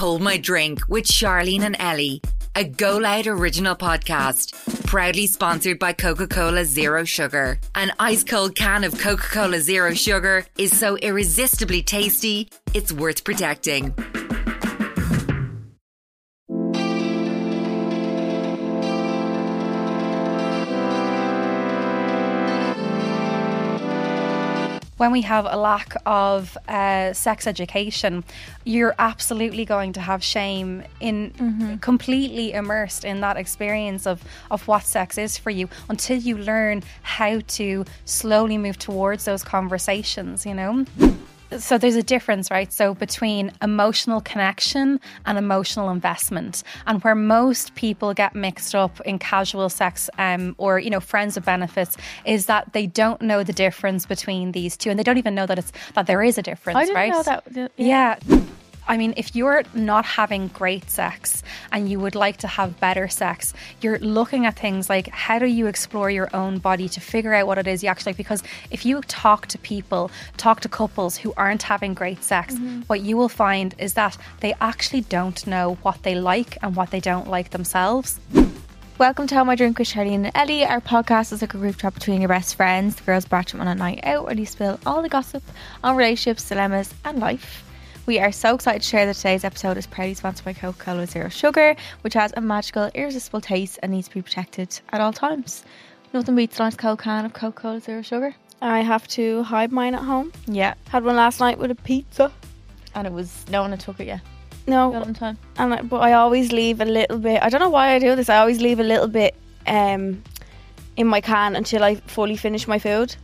Hold My Drink with Charlene and Ellie, a Go Loud original podcast, proudly sponsored by Coca Cola Zero Sugar. An ice cold can of Coca Cola Zero Sugar is so irresistibly tasty, it's worth protecting. When we have a lack of uh, sex education, you're absolutely going to have shame in Mm-hmm. completely immersed in that experience of, of what sex is for you until you learn how to slowly move towards those conversations, you know? So there's a difference right so between emotional connection and emotional investment and where most people get mixed up in casual sex um, or you know friends with benefits is that they don't know the difference between these two and they don't even know that it's that there is a difference I didn't right know that. yeah. I mean, if you're not having great sex and you would like to have better sex, you're looking at things like how do you explore your own body to figure out what it is you actually like? Because if you talk to people, talk to couples who aren't having great sex, mm-hmm. what you will find is that they actually don't know what they like and what they don't like themselves. Welcome to Hold My Drink with Charlene and Ellie. Our podcast is like a group chat between your best friends. The girls you on a night out where you spill all the gossip on relationships, dilemmas, and life. We are so excited to share that today's episode is proudly sponsored by Coca Cola Zero Sugar, which has a magical, irresistible taste and needs to be protected at all times. Nothing beats a nice Coke can of Coca Cola Zero Sugar. I have to hide mine at home. Yeah, Had one last night with a pizza. and it was no one had took it yet. No, in time. and I, but I always leave a little bit. I don't know why I do this. I always leave a little bit um in my can until I fully finish my food.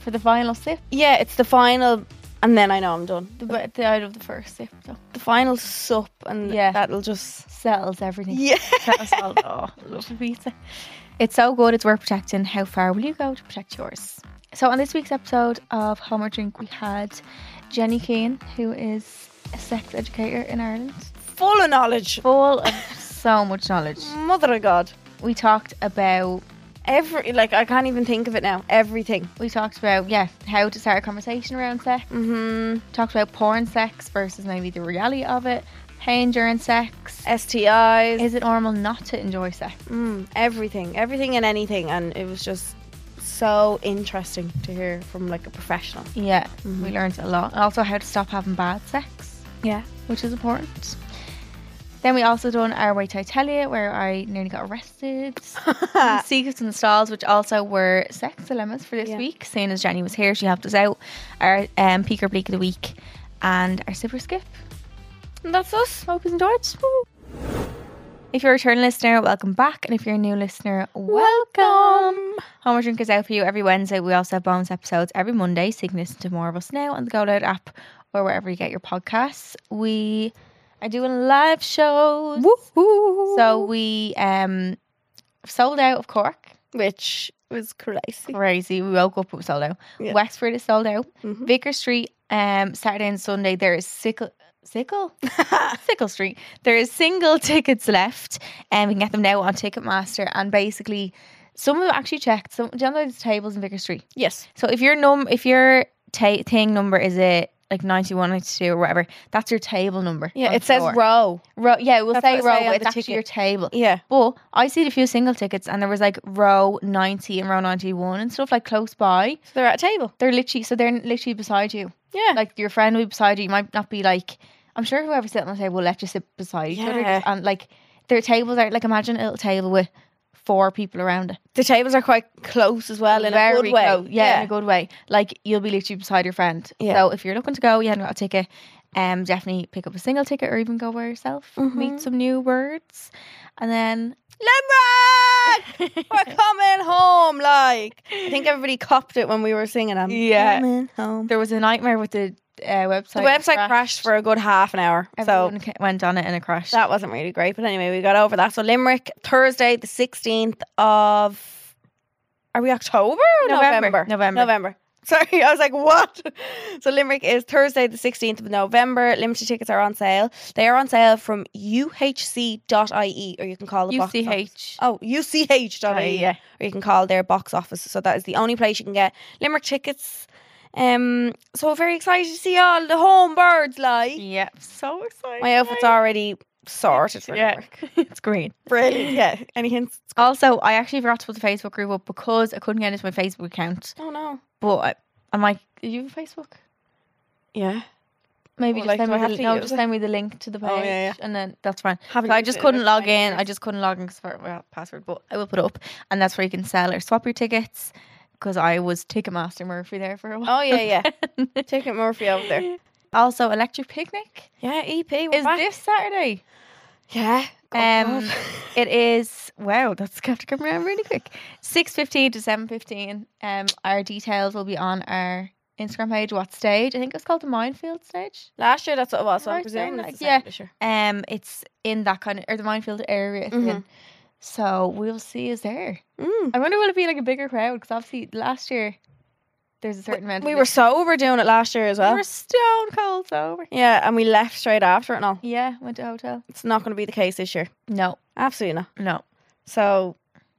For the final sip, Yeah, it's the final, and then I know I'm done. the, bit- the out of the first sip, so The final sup, and Yeah. that'll just settles everything. yeah. That was all. Oh, I love the pizza. It's so good. It's worth protecting. How far will you go to protect yours? So on this week's episode of Hold My Drink, we had Jenny Keane, who is a sex educator in Ireland, Full of knowledge. full of so much knowledge. Mother of God. We talked about Every like I can't even think of it now. Everything. we talked about yeah how to start a conversation around sex. Mm-hmm. Talked about porn sex versus maybe the reality of it. Pain during sex. STIs. Is it normal not to enjoy sex? Mm, everything, everything and anything, and it was just so interesting to hear from like a professional. Yeah, we learned a lot. Also how to stop having bad sex. Yeah, which is important. Then we also done our way to Italia, where I nearly got arrested. Secrets and stalls, which also were sex dilemmas for this Yeah. week. Seeing as Jenny was here, she helped us out. Our um, peak or bleak of the week, and our super skip. and that's us. Hope you enjoyed. Woo. If you're a return listener, welcome back, and if you're a new listener, welcome. Hold My Drink is out for you every Wednesday. We also have bonus episodes every Monday, so you can listen to more of us now on the Go Loud app or wherever you get your podcasts. We are doing live shows. So we um sold out of Cork. Which was crazy. Crazy. We woke up, it was sold out. Yeah. Wexford is sold out. Mhm. Vicar Street, um, Saturday and Sunday, there is sickle sickle? Sickle Street. There is single tickets left and we can get them now on Ticketmaster and basically some of actually checked. Some do you know there's tables in Vicar Street? Yes. So if your num if your ta- thing number is a like 91, 92 or whatever, that's your table number. Yeah, it says floor. row. row. Yeah, it will That's say what row, say on but it's the actually ticket. your table. Yeah. But I see a few single tickets and there was like row 90 and row 91 and stuff like close by. So they're at a table. They're literally, so they're literally beside you. Yeah. Like your friend will be beside you. You might not be like, I'm sure whoever's sitting on the table will let you sit beside each other. Yeah. And like their tables are, like imagine a little table with four people around it. the tables are quite close as well in a good way. close. Yeah, in a good way. Like you'll be literally beside your friend. Yeah. So if you're looking to go, you haven't got a ticket, um, definitely pick up a single ticket or even go by yourself. Mm-hmm. Meet some new words. And then Limerick! We're coming home. Like I think everybody copped it when we were singing them. Yeah. Coming home. there was a nightmare with the uh, website. The website crashed for a good half an hour. So Everyone ca- went on it and it crashed. that wasn't really great. But anyway, we got over that. So Limerick, Thursday, the 16th of. Are we October or November. November? November. November. Sorry, I was like, what? So Limerick is Thursday, the 16th of November. Limited tickets are on sale. They are on sale from uhc.ie, or you can call the box office. UCH. Oh, uch.ie. yeah. Or you can call their box office. So that is the only place you can get Limerick tickets. Um, so very excited to see all the home birds like. Yeah, so excited. My outfit's already sorted for yeah, work. it's green. Brilliant. Yeah. Any hints? Also, I actually forgot to put the Facebook group up because I couldn't get into my Facebook account. Oh no. But I, I'm like, do you have a Facebook? Yeah. Maybe Well, just like, send me the, no, just send me the link to the page, Oh, yeah, yeah. and then that's fine. So I just couldn't log in. years. I just couldn't log in because for well, password, but I will put it up, and that's where you can sell or swap your tickets. Because I was Ticketmaster Murphy there for a while. Oh yeah, yeah. Ticket Murphy over there. Also, Electric Picnic Yeah, EP. Is back. this Saturday. Yeah. Um, it is wow. That's got to come around really quick. Six fifteen to seven fifteen. Um, our details will be on our Instagram page. What stage? I think it's called the Mindfield stage. Last year that's what it was. So I'm presuming yeah. Um, it's in that kind of or the Mindfield area. Mhm. So we'll see us there. Mm. I wonder will it be like a bigger crowd? Because obviously last year there's a certain amount. We of were sober doing it last year as well. we were stone cold sober. Yeah, and we left straight after it. all. Yeah, went to a hotel. it's not going to be the case this year. No, Absolutely not. no. So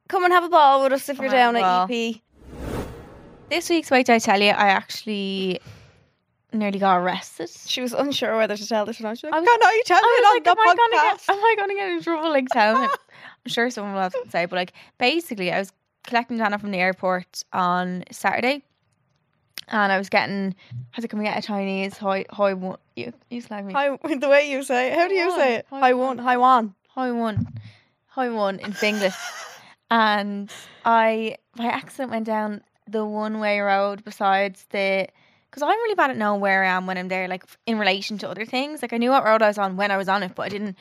come and have a ball with us if Come you're down at EP. This week's wait, I tell you, I actually nearly got arrested. She was unsure whether to tell this or not. She's like, I was- "Can I tell I it was on like, the am I gonna get, podcast?" am I gonna get in trouble like telling him? Sure someone will have to say, but like basically, I was collecting Dana from the airport on Saturday, and I was getting. I was like, "Can we get a Chinese high one?" You you slag me. Hi, the way you say it. How do you say it? hi, Hi one, hi one. Hi one, Hi one in Finglas, and I by accident went down the one way road besides the. Because I'm really bad at knowing where I am when I'm there, like in relation to other things. Like I knew what road I was on when I was on it, but I didn't,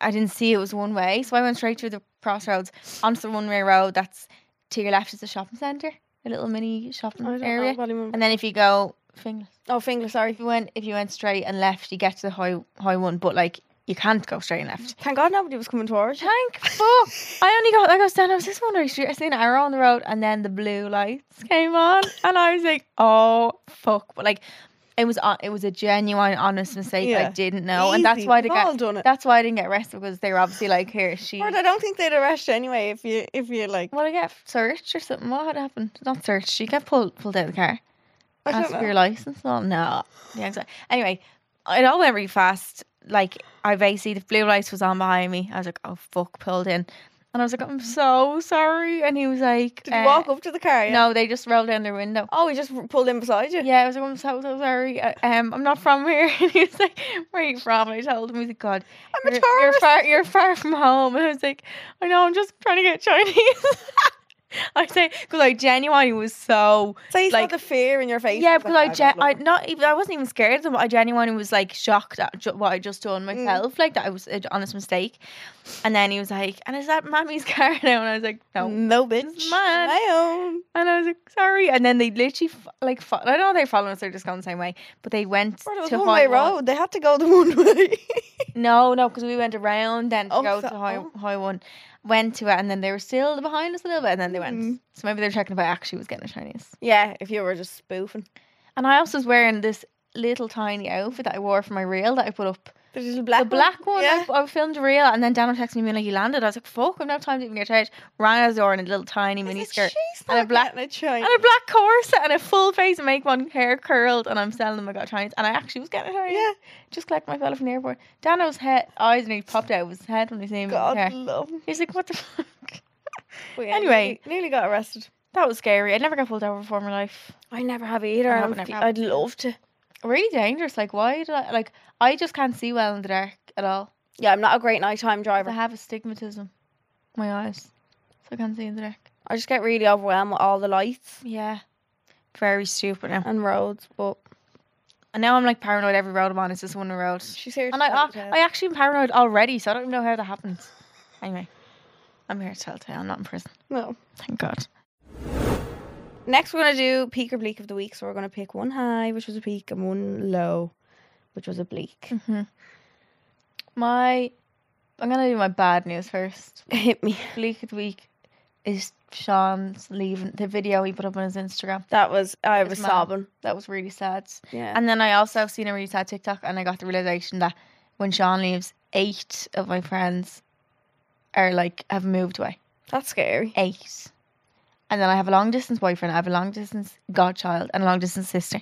I didn't see it was one way. So I went straight through the crossroads onto the one way road. That's to your left is the shopping centre, a little mini shopping area. And then if you go Finglas, Oh, finger, sorry. if you went if you went straight and left, you get to the high high one. But like you can't go straight and left. Thank God nobody was coming towards. Thank fuck. I only got like I was standing, I was just wondering. I seen an arrow on the road and then the blue lights came on and I was like, oh fuck. But like it was on it was a genuine honest mistake. I didn't know. And that's why they all done it. that's why I didn't get arrested because they were obviously like, here, she Or I don't think they'd arrest you anyway if you if you like. What I get searched or something? What had happened? Not searched. She got pulled pulled out of the car. I Asked for your license. Oh no. Yeah, exactly. Anyway, it all went really fast. Like I basically the blue lights was on behind me. I was like, oh fuck, pulled in, and I was like, I'm so sorry. And he was like, Did you uh, walk up to the car? Yeah? No, they just rolled down their window. Oh, he just pulled in beside you. Yeah, I was like, I'm so so sorry. Uh, Um, I'm not from here. And he was like, Where are you from? And I told him, He's like, God, I'm a you're, you're tourist. far, you're far from home. And I was like, I know, I'm just trying to get Chinese. I say because I genuinely was so So you saw like- the fear in your face. yeah because like, I, gen- I not even I wasn't even scared of them. I genuinely was like shocked at ju- what I just done Mm. myself. Like that I was an honest mistake. And then he was like, "And is that Mammy's car now?" And I was like, "No." no bitch. Mine. My own. And I was like, "Sorry." And then they literally f- like fo- I don't know they followed us. They're just going the same way. But they went Or it was to one high way one. road. They had to go the one way. No, no, because we went around then to Oh, go so- to high oh. high one. Went to it, and then they were still behind us a little bit, and then they went. Mm. So maybe they're checking if I actually was getting a Chinese. yeah, if you were just spoofing. And I also was wearing this little tiny outfit that I wore for my reel that I put up. Black the black one, Yeah. I, I filmed a reel, and then Daniel texted me like he landed. I was like, "Fuck, I've no time to even get changed." Ran out the door in a little tiny mini skirt and a black- and a black corset and a full face of makeup on, hair curled, and I'm selling them. I got Chinese, and I actually was getting Chinese. Yeah. just collect my fella from the airport. Dano's head eyes and he popped out of his head when he seen me. God love. He's like, "What the fuck?" But yeah, Anyway. nearly, nearly got arrested. That was scary. I never got pulled over before in my life. I never have either. I I'd love to. Really dangerous. Like, why did I like? I just can't see well in the dark at all. Yeah, I'm not a great nighttime driver. I have astigmatism. My eyes, so I can't see in the dark. I just get really overwhelmed with all the lights Yeah, very stupid now. and roads. But And now I'm like paranoid. Every road I'm on is this one road. she's here. And I, tell I, tale. I actually am paranoid already, so I don't even know how that happens. Anyway, I'm here to tell tale. I'm not in prison. no. Thank God. Next, we're gonna do peak or bleak of the week. So we're gonna pick one high, which was a peak, and one low, which was a bleak. hmm My, I'm gonna do my bad news first. Hit me. Bleak of the week is Sean's leaving. The video he put up on his Instagram. That was I was sobbing. That was really sad. Yeah. And then I also have seen a really sad TikTok, and I got the realization that when Sean leaves, eight of my friends are like have moved away. That's scary. Eight. And then I have a long distance boyfriend. I have a long distance godchild and a long distance sister.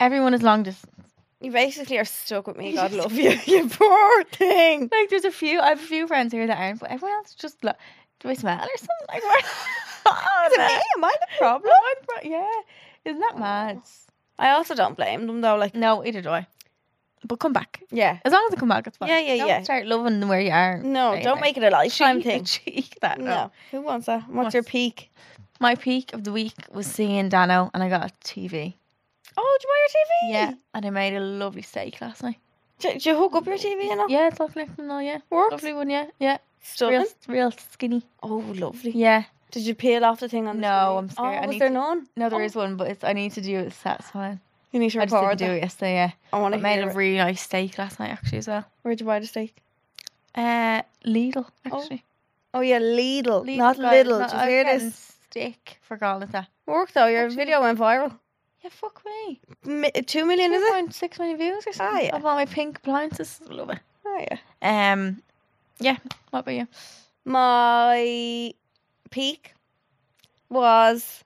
Everyone is long distance. You basically are stuck with me. God love you. You poor thing. Like there's a few. I have a few friends here that aren't, but everyone else just. Like, do I smell or something? Like what? Is it me? Am I the problem? I the pro- yeah, isn't that mad? I also don't blame them though. Like, No, either do I. But come back. yeah. As long as they come back, it's fine. Yeah, yeah, Don't yeah. Start loving where you are. No, right don't now. make it a lifetime Cheek- thing. cheek that. No. No. Who wants that? What's your What's- peak? My peak of the week was seeing Dano, and I got a TV. Oh, did you buy your TV? Yeah, and I made a lovely steak last night. Did, did you hook up your TV and all? Yeah, it's all connected and all. Yeah, Works? lovely one. Yeah, yeah. Stunning. Real, real skinny. Oh, lovely. Yeah. Did you peel off the thing on the No, screen? I'm scared. Oh, I was need there to- none? No, there Oh. is one, but it's I need to do it satisfying. You need to I just record didn't do it yesterday. Yeah, I want I to made hear a it. really nice steak last night actually as well. Where'd you buy the steak? Uh, Lidl Oh, actually. Oh yeah, Lidl, Lidl not guys, little. Did you I was hear getting this? Stick for calling it that. Work though. Your Actually- video went viral. Yeah, fuck me. Mi- two million is it? 2.6 million views or something. Ah, yeah. Of all my pink appliances. Love it. Oh yeah. Um, yeah. What about you? My peak was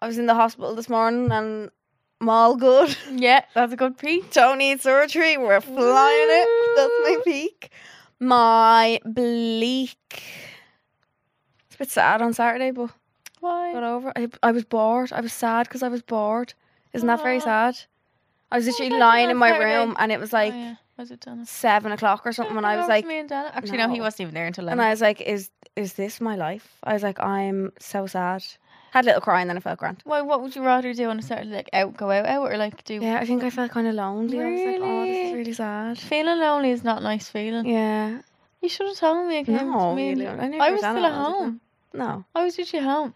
I was in the hospital this morning and I'm all good. Yeah, that's a good peak. Don't need surgery. We're flying it. That's my peak. My bleak. It's a bit sad on Saturday, but Why? got over. I, I was bored. I was sad because I was bored. Isn't that very sad? I was literally lying in my Saturday? room and it was like oh, yeah. Was it Donna? seven o'clock or something, and I was like, me and Donna. Actually, no. he wasn't even there until and I was like, is is this my life? I was like, I'm so sad. Had a little cry and then I felt grand. Why? What would you rather do on a Saturday? Like out, go out, out, or like do? Yeah, I think I felt kind of lonely. I was like, oh, this is Really? really sad. Feeling lonely is not a nice feeling. Yeah. You should have told me. I No, to me. you. I never I was still at all the time. home. No. I was usually at home,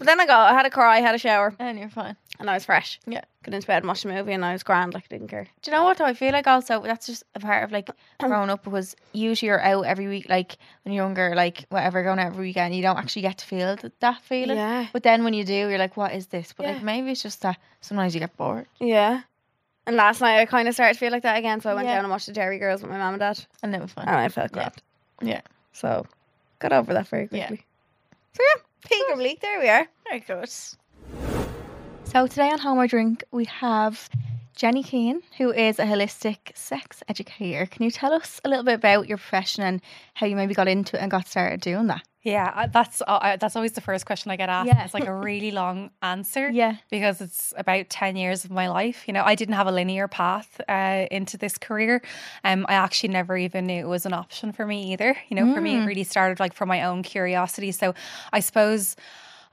But then I got, I had a cry, I had a shower, and you're fine. and I was fresh. Yeah. Got into bed and watched a movie, and I was grand, like I didn't care. Do you know what though? I feel like also that's just a part of like growing up because usually you're out every week, like when you're younger, like whatever, going out every weekend, you don't actually get to feel th- that feeling. Yeah. But then when you do, you're like, what is this? But Yeah. like maybe it's just that sometimes you get bored. Yeah. And last night I kind of started to feel like that again, so I went Yeah. down and watched the Derry Girls with my mum and dad, And it was fun. and I felt Yeah. grand. Yeah. So got over that very Yeah. quickly. So yeah, or bleak, there we are. Very good. So today on Hold My Drink we have Jenny Keane, who is a holistic sex educator. Can you tell us a little bit about your profession and how you maybe got into it and got started doing that? Yeah, that's uh, that's always the first question I get asked. Yeah. It's like a really long answer. Yeah. because it's about 10 years of my life. You know, I didn't have a linear path uh, into this career. Um, I actually never even knew it was an option for me either. You know, for me, it really started like from my own curiosity. So I suppose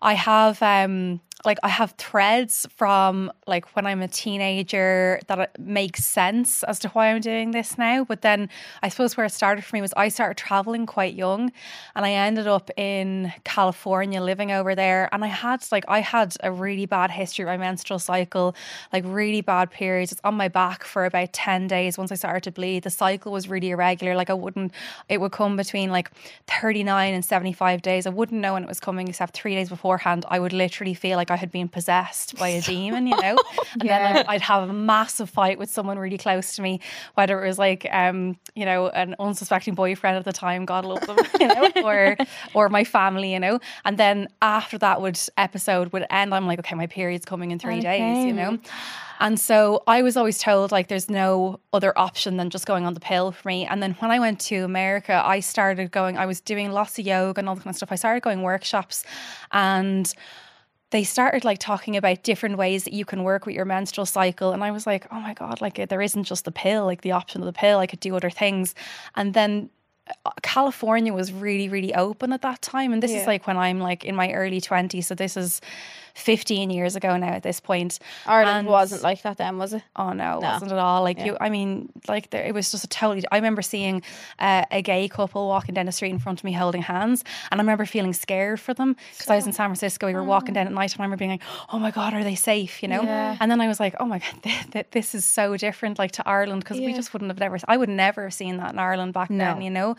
I have um like I have threads from like when I'm a teenager that makes sense as to why I'm doing this now. But then I suppose where it started for me was I started traveling quite young and I ended up in California living over there. And I had like I had a really bad history of my menstrual cycle, like really bad periods. It's on my back for about 10 days once I started to bleed. The cycle was really irregular. Like I wouldn't it would come between like 39 and 75 days. I wouldn't know when it was coming except three days beforehand. I would literally feel like I had been possessed by a demon, you know? And then like, I'd have a massive fight with someone really close to me, whether it was like, um, you know, an unsuspecting boyfriend at the time, God love them, you know, or or my family, you know. And then after that would episode would end, I'm like, okay, my period's coming in three days, you know. And so I was always told like there's no other option than just going on the pill for me. And then when I went to America, I started going, I was doing lots of yoga and all the kind of stuff. I started going workshops and they started like talking about different ways that you can work with your menstrual cycle and i was like oh my god like there isn't just the pill like the option of the pill i could do other things and then uh, california was really really open at that time and this Yeah. is like when i'm like in my early 20s so this is 15 years ago now at this point Ireland And- wasn't like that then, was it? Oh no, it No. wasn't at all. Like Yeah. you, I mean, like there, it was just a totally. I remember seeing uh, a gay couple walking down the street in front of me holding hands, and I remember feeling scared for them because I was in San Francisco. We were walking down at night, and I remember being like, "Oh my god, are they safe?" You know. Yeah. And then I was like, "Oh my god, th- th- this is so different, like to Ireland, because we just wouldn't have never. I would never have seen that in Ireland back No. then, you know.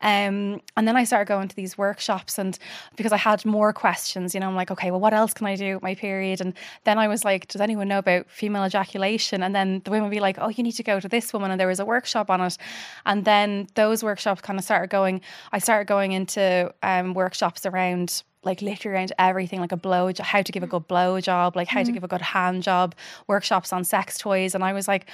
Um, and then I started going to these workshops, and because I had more questions, you know, I'm like, okay, well, what else can I do with my period? And then I was like, does anyone know about female ejaculation? And then the women would be like, oh, you need to go to this woman. And there was a workshop on it. And then those workshops kind of started going, I started going into um, workshops around like literally around everything, like a blow, how to give a good blow job, like how mm-hmm. to give a good hand job, workshops on sex toys. And I was like,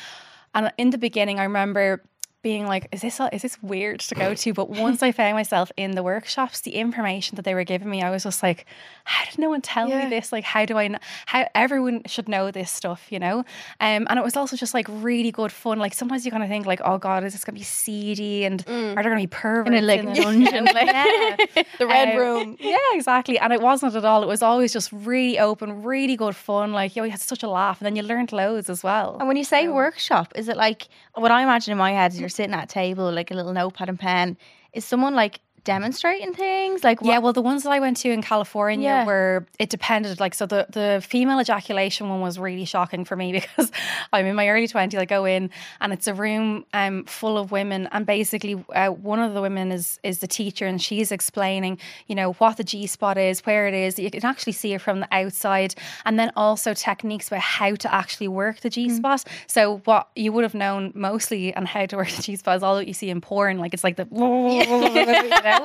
and in the beginning, I remember being like, is this is this weird to go to? But once I found myself in the workshops, the information that they were giving me, I was just like, how did no one tell yeah. me this? Like, how do I? know? How everyone should know this stuff, you know? Um, and it was also just like really good fun. Like sometimes you kind of think like, oh god, is this gonna be seedy and mm. are there gonna be perverts in a like in dungeon? like, yeah. the red um, room. Yeah, exactly. And it wasn't at all. It was always just really open, really good fun. Like, yo, we had such a laugh, and then you learned loads as well. And when you say so, workshop, is it like what I imagine in my head is you're sitting at a table, like a little notepad and pen. Is someone like demonstrating things? Like what? yeah, well, the ones that I went to in California yeah. were it depended. Like so, the the female ejaculation one was really shocking for me because I'm in my early twenties. I go in and it's a room um full of women, and basically uh, one of the women is is the teacher, and she's explaining you know what the G spot is, where it is. You can actually see it from the outside, and then also techniques about how to actually work the G mm. spot. Mm. So what you would have known mostly and how to work the G spot is all that you see in porn. Like it's like the you know?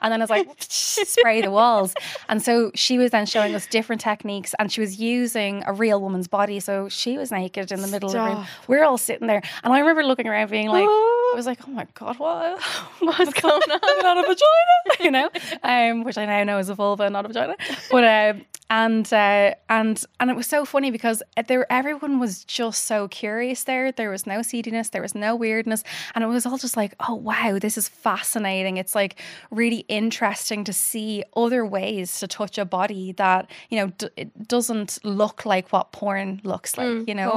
And then I was like, spray the walls. And so she was then showing us different techniques and she was using a real woman's body. So she was naked in the middle Stop. of the room. We're all sitting there. And I remember looking around being like, I was like, oh my God, what? What's going on? not a vagina, you know? Um, which I now know is a vulva, not a vagina. But um, and uh, and and it was so funny because there everyone was just so curious there. There was no seediness, there was no weirdness, and it was all just like, oh wow, this is fascinating. It's like really interesting to see other ways to touch a body that you know d- it doesn't look like what porn looks like. Mm, you know,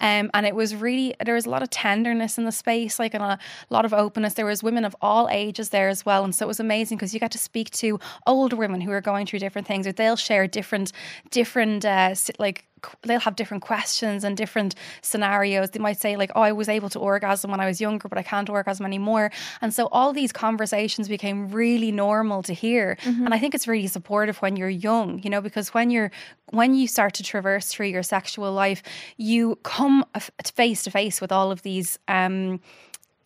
um, and it was really there was a lot of tenderness in the space, like and a lot of openness. There was women of all ages there as well, and so it was amazing because you got to speak to older women who are going through different things, or they'll share different different uh, like they'll have different questions and different scenarios. They might say, like, oh, I was able to orgasm when I was younger, but I can't orgasm anymore. And so all these conversations became really normal to hear. Mm-hmm. And I think it's really supportive when you're young, you know, because when you're when you start to traverse through your sexual life, you come face to face with all of these um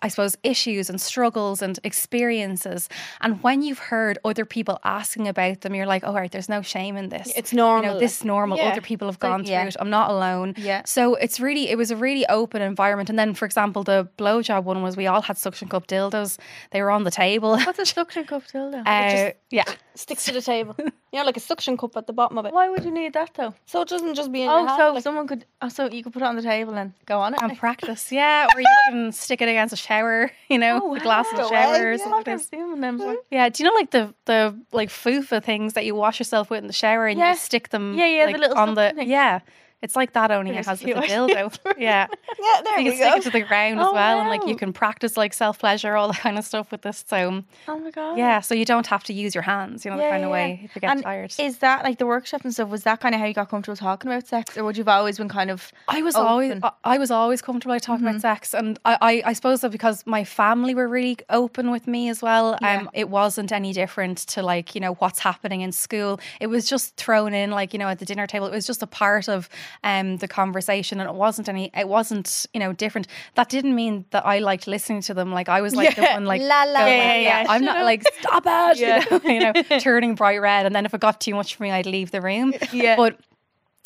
I suppose, issues and struggles and experiences. And when you've heard other people asking about them, you're like, oh, right, there's no shame in this. It's normal. You know, this is normal. Yeah. Other people have gone through yeah. it. I'm not alone. Yeah. So it's really, it was a really open environment. And then, for example, the blowjob one was we all had suction cup dildos. They were on the table. What's a suction cup dildo? Uh, yeah. Sticks to the table. You know, like a suction cup at the bottom of it. Why would you need that though? So it doesn't just be in oh, your hand. so like, someone could, oh, so you could put it on the table and go on it and practice. Yeah, or you can stick it against a shower. You know, oh, the glass of the shower or something. Yeah. yeah, do you know like the the like fufa things that you wash yourself with in the shower and yeah. you stick them? Yeah, yeah, like, the little on the thing. yeah. It's like that only it has with a dildo. yeah. Yeah, there you can stick it to the ground oh, as well. Wow. And like you can practice like self pleasure, all that kind of stuff with this. So Oh my god. Yeah. So you don't have to use your hands, you know, yeah, the kind yeah. of way if you get and tired. Is that like the workshop and stuff, was that kind of how you got comfortable talking about sex? Or would you've always been kind of I was open? always I was always comfortable talking mm-hmm. about sex. And I, I, I, suppose that because my family were really open with me as well. Yeah. Um it wasn't any different to like, you know, what's happening in school. It was just thrown in like, you know, at the dinner table. It was just a part of um the conversation and it wasn't any it wasn't you know different. That didn't mean that I liked listening to them. Like I was like yeah. the one like la, la, yeah, yeah, yeah, I'm not like stop it yeah. you, know, you know turning bright red. And then if it got too much for me I'd leave the room. Yeah. But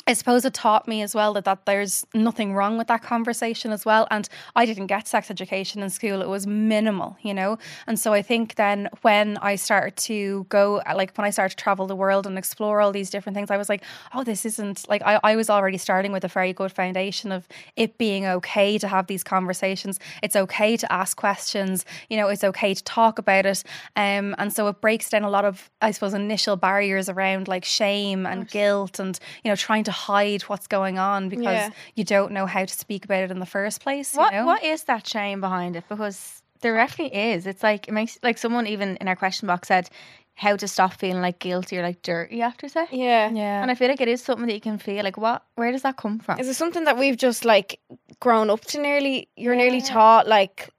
I suppose it taught me as well that, that there's nothing wrong with that conversation as well. And I didn't get sex education in school, it was minimal, you know? And so I think then when I started to go, like when I started to travel the world and explore all these different things, I was like, oh, this isn't like I, I was already starting with a very good foundation of it being okay to have these conversations. It's okay to ask questions, you know, it's okay to talk about it. Um, and so it breaks down a lot of, I suppose, initial barriers around like shame and guilt and, you know, trying to hide what's going on because yeah. you don't know how to speak about it in the first place. What know? what is that shame behind it? Because there definitely is. It's like it makes like someone even in our question box said how to stop feeling like guilty or like dirty after sex. Yeah. Yeah. And I feel like it is something that you can feel like what where does that come from? Is it something that we've just like grown up to nearly you're yeah. nearly taught like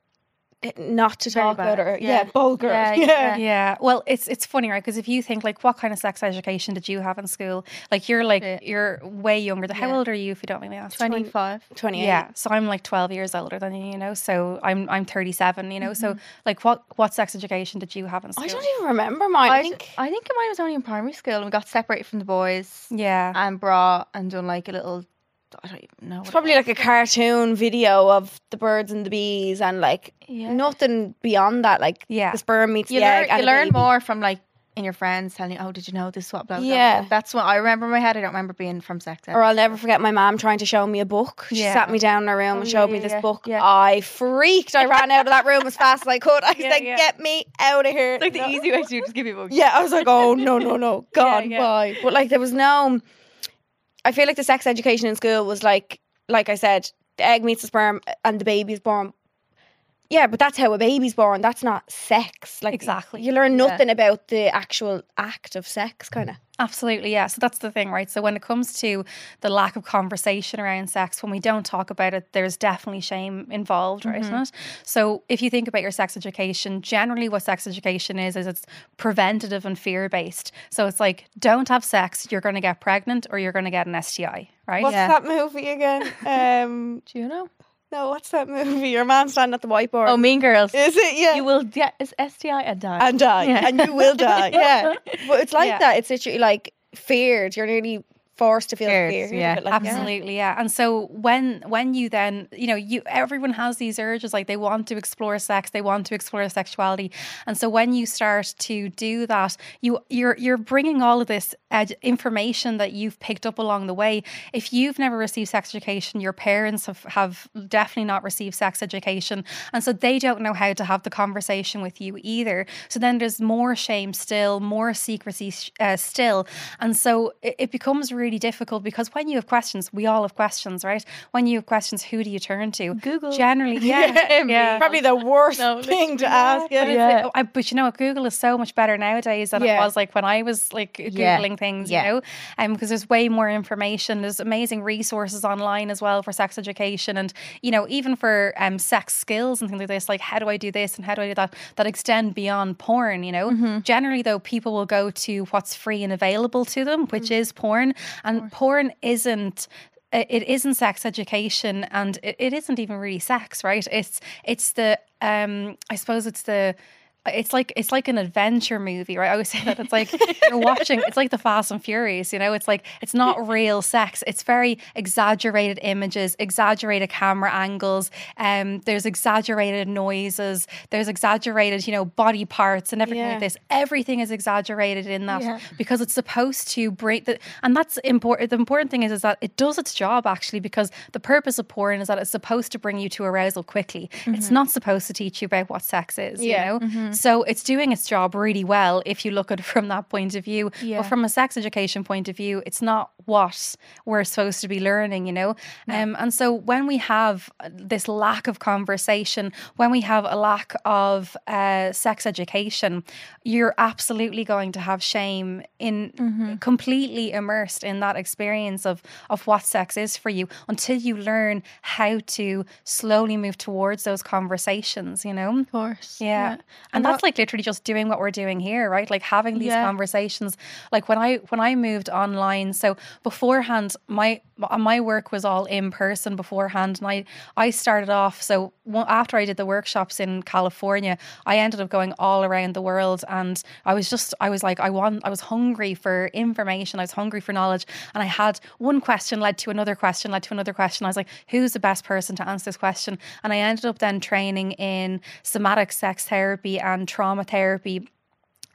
not to talk about bad. or Yeah. yeah, vulgar. Yeah, Yeah, yeah. Yeah. Well, it's it's funny, right? Because if you think like, what kind of sex education did you have in school? Like, you're like Yeah. you're way younger. Than how Yeah. old are you, if you don't mind me asking? 25. 28. Yeah, so I'm like 12 years older than you, you know. So I'm I'm 37, you know. So Mm-hmm. like, what what sex education did you have in school? I don't even remember mine. I, I think think I think mine was only in primary school and we got separated from the boys Yeah, and brought and done like a little I don't even know. it's probably like a cartoon video of the birds and the bees and like Yeah. nothing beyond that. Like Yeah. the sperm meets you the learn egg. you learn baby. more from like in your friends telling you, oh, did you know this? What? Blah, blah, blah. Yeah. that's what I remember in my head. I don't remember being from sex. ed. Or I'll never forget my mom trying to show me a book. She Yeah. sat me down in her room Oh, and yeah, showed me this yeah, book. yeah. I freaked. I ran out of that room as fast as I could. I was Yeah, like, yeah. get me out of here. It's like the easy way to do just give you a book. Yeah, I was like, oh no, no, no, God, yeah. why? But like, there was no. I feel like the sex education in school was like, like I said, the egg meets the sperm and the baby's born. Yeah, but that's how a baby's born. That's not sex. Like Exactly. you learn Yeah. nothing about the actual act of sex, kind of. absolutely. Yeah. So that's the thing, right? So when it comes to the lack of conversation around sex, when we don't talk about it, there's definitely shame involved, right? Mm-hmm. Isn't it? So if you think about your sex education, generally what sex education is is it's preventative and fear based. So it's like, don't have sex, you're going to get pregnant or you're going to get an STI, right? What's Yeah. that movie again? Um, Do you know? No, what's that movie? Your man standing at the whiteboard. Oh, Mean Girls. is it? Yeah. You will get is STI and die. and die, Yeah. and you will die. Yeah, but it's like Yeah. that. It's literally like feared. You're nearly forced to feel Feared, fear. yeah. Like, yeah. Absolutely, yeah. And so when when you then, you know, you everyone has these urges like they want to explore sex, they want to explore sexuality. And so when you start to do that, you you're you're bringing all of this ed- information that you've picked up along the way. If you've never received sex education, your parents have have definitely not received sex education, and so they don't know how to have the conversation with you either. So then there's more shame still, more secrecy uh, still, and so it, it becomes really difficult because when you have questions, we all have questions, right? When you have questions, who do you turn to? Google. Generally, yeah, yeah. Probably the worst No, thing to ask. But, Yeah. it's, I, but you know what? Google is so much better nowadays than Yeah. it was like when I was like Yeah. googling things. Yeah. You know, um, because there's way more information. There's amazing resources online as well for sex education, and you know, even for um sex skills and things like this. Like, how do I do this and how do I do that? That extend beyond porn. You know, generally though, people will go to what's free and available to them, which is porn, and porn isn't it isn't sex education and it, it isn't even really sex right? It's it's the um i suppose it's the it's like it's like an adventure movie, right? I always say that it's like you're watching. It's like the Fast and Furious, you know. It's like it's not real sex. It's very exaggerated images, exaggerated camera angles. Um, there's exaggerated noises. There's exaggerated, you know, body parts and everything Yeah. like this. Everything is exaggerated in that Yeah. because it's supposed to break the. And that's important. The important thing is is that it does its job actually because the purpose of porn is that it's supposed to bring you to arousal quickly. It's not supposed to teach you about what sex is. Yeah. You know. So it's doing its job really well if you look at it from that point of view. Yeah. But from a sex education point of view, it's not what we're supposed to be learning, you know? Um, and so when we have this lack of conversation, when we have a lack of uh, sex education, you're absolutely going to have shame in completely immersed in that experience of, of what sex is for you until you learn how to slowly move towards those conversations, you know? Of course. Yeah. And that's like literally just doing what we're doing here, right? Like having these Yeah. conversations. Like when I when I moved online, so beforehand my my work was all in person beforehand and I I started off so after I did the workshops in California, I ended up going all around the world and I was just I was like I want I was hungry for information, I was hungry for knowledge and I had one question led to another question led to another question. I was like who's the best person to answer this question? And I ended up then training in somatic sex therapy and trauma therapy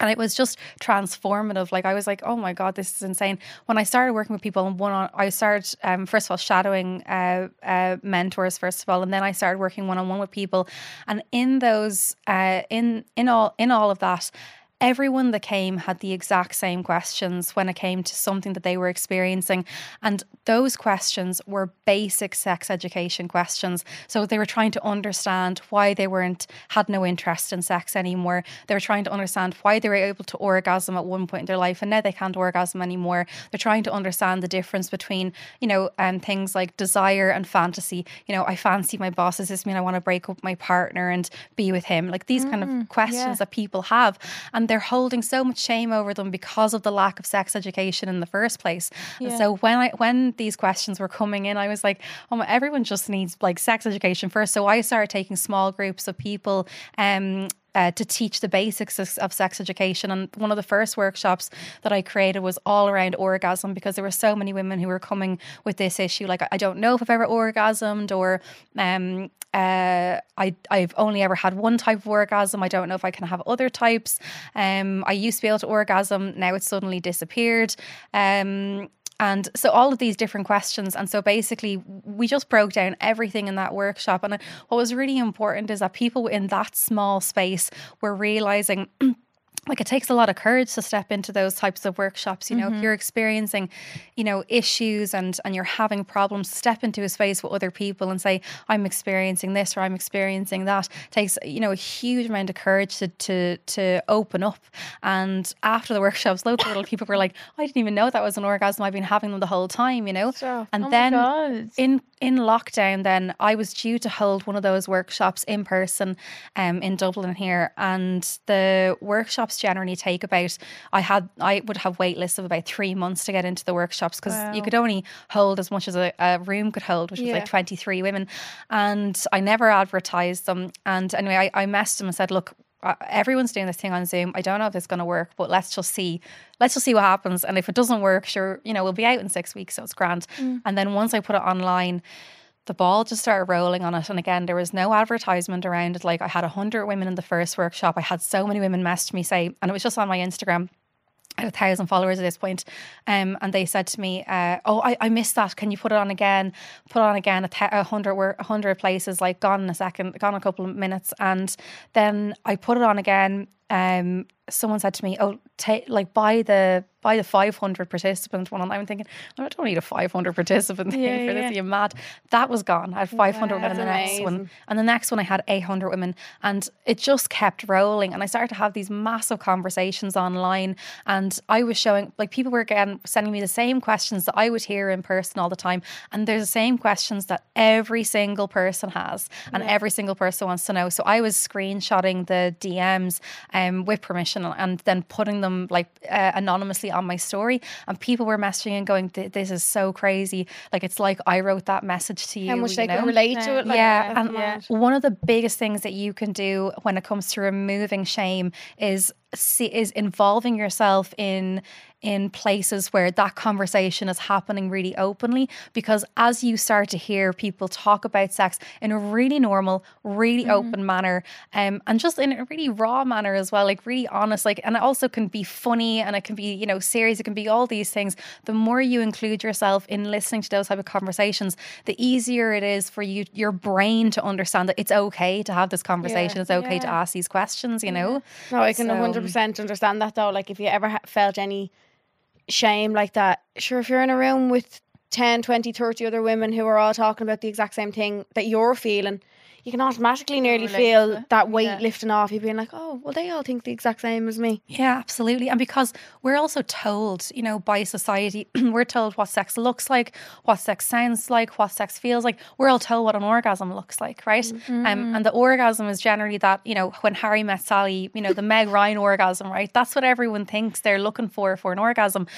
and it was just transformative. Like I was like, oh my god, this is insane. When I started working with people, and one on, I started um, first of all shadowing uh, uh, mentors first of all, and then I started working one on one with people. And in those, uh, in in all in all of that, everyone that came had the exact same questions when it came to something that they were experiencing. And those questions were basic sex education questions. So they were trying to understand why they weren't, had no interest in sex anymore. They were trying to understand why they were able to orgasm at one point in their life and now they can't orgasm anymore. They're trying to understand the difference between, you know, um, things like desire and fantasy. You know, I fancy my boss. Does this mean I want to break up my partner and be with him? Like these kind of questions yeah. that people have. And they're holding so much shame over them because of the lack of sex education in the first place. And Yeah. So when I when these questions were coming in, I was like, oh, my, everyone just needs like sex education first. So I started taking small groups of people. Um, uh, to teach the basics of, of sex education. And one of the first workshops that I created was all around orgasm because there were so many women who were coming with this issue. Like, I don't know if I've ever orgasmed, or um, uh, I I've only ever had one type of orgasm. I don't know if I can have other types. Um, I used to be able to orgasm. Now it's suddenly disappeared. Um, and so all of these different questions and so basically we just broke down everything in that workshop and what was really important is that people in that small space were realizing like it takes a lot of courage to step into those types of workshops you know if mm-hmm. you're experiencing you know issues and and you're having problems step into a space with other people and say i'm experiencing this or i'm experiencing that. it takes you know a huge amount of courage to to to open up. And after the workshops loads of little people were like i didn't even know that was an orgasm. I've been having them the whole time you know? Stop. and Oh then in in lockdown then I was due to hold one of those workshops in person um in Dublin here. And the workshops generally take about I had I would have wait lists of about 3 months to get into the workshops because you could only hold as much as a, a room could hold which was Yeah. like 23 women. And I never advertised them. And anyway I, I messaged them and said look Uh, everyone's doing this thing on Zoom. I don't know if it's going to work, but let's just see. Let's just see what happens. And if it doesn't work, sure, you know, we'll be out in six weeks, so it's grand. Mm. And then once I put it online, the ball just started rolling on it. And again, there was no advertisement around it. Like I had a hundred women in the first workshop. I had so many women message me say, and it was just on my Instagram. A thousand followers at this point, um, and they said to me, uh, "Oh, I, I missed that. Can you put it on again? Put it on again. A, th- a hundred, wor- a hundred places, like gone in a second, gone a couple of minutes." And then I put it on again. Um, someone said to me, "Oh, take like buy the buy the five hundred participant one." And I'm thinking, I don't need a five hundred participant thing Yeah, for this. yeah. Are you mad? That was gone. I had five hundred women in the That's next one, and the next one I had 800 women, and it just kept rolling. And I started to have these massive conversations online, and I was showing like people were again sending me the same questions that I would hear in person all the time, and there's the same questions that every single person has, and every single person wants to know. So I was screenshotting the DMs um, with permission, and then putting them like uh, anonymously on my story, and people were messaging and going, "This is so crazy! Like it's like I wrote that message to you." How much you they know? can relate to it. Like, yeah, and mad. one of the biggest things that you can do when it comes to removing shame is see, is involving yourself in in places where that conversation is happening really openly because as you start to hear people talk about sex in a really normal really open manner um, and just in a really raw manner as well like really honest like and it also can be funny and it can be you know serious it can be all these things the more you include yourself in listening to those type of conversations the easier it is for you your brain to understand that it's okay to have this conversation it's okay to ask these questions you know? No, I can So- 100% understand that though. Like, if you ever ha- felt any shame like that, sure, if you're in a room with 10, 20, 30 other women who are all talking about the exact same thing that you're feeling, you can automatically nearly feel that weight Yeah. lifting off. You being like, oh, well, they all think the exact same as me. Yeah, absolutely. And because we're also told, you know, by society, we're told what sex looks like, what sex sounds like, what sex feels like. We're all told what an orgasm looks like, right? Um, and the orgasm is generally that, you know, when Harry met Sally, you know, the Meg Ryan orgasm, right? That's what everyone thinks they're looking for for an orgasm.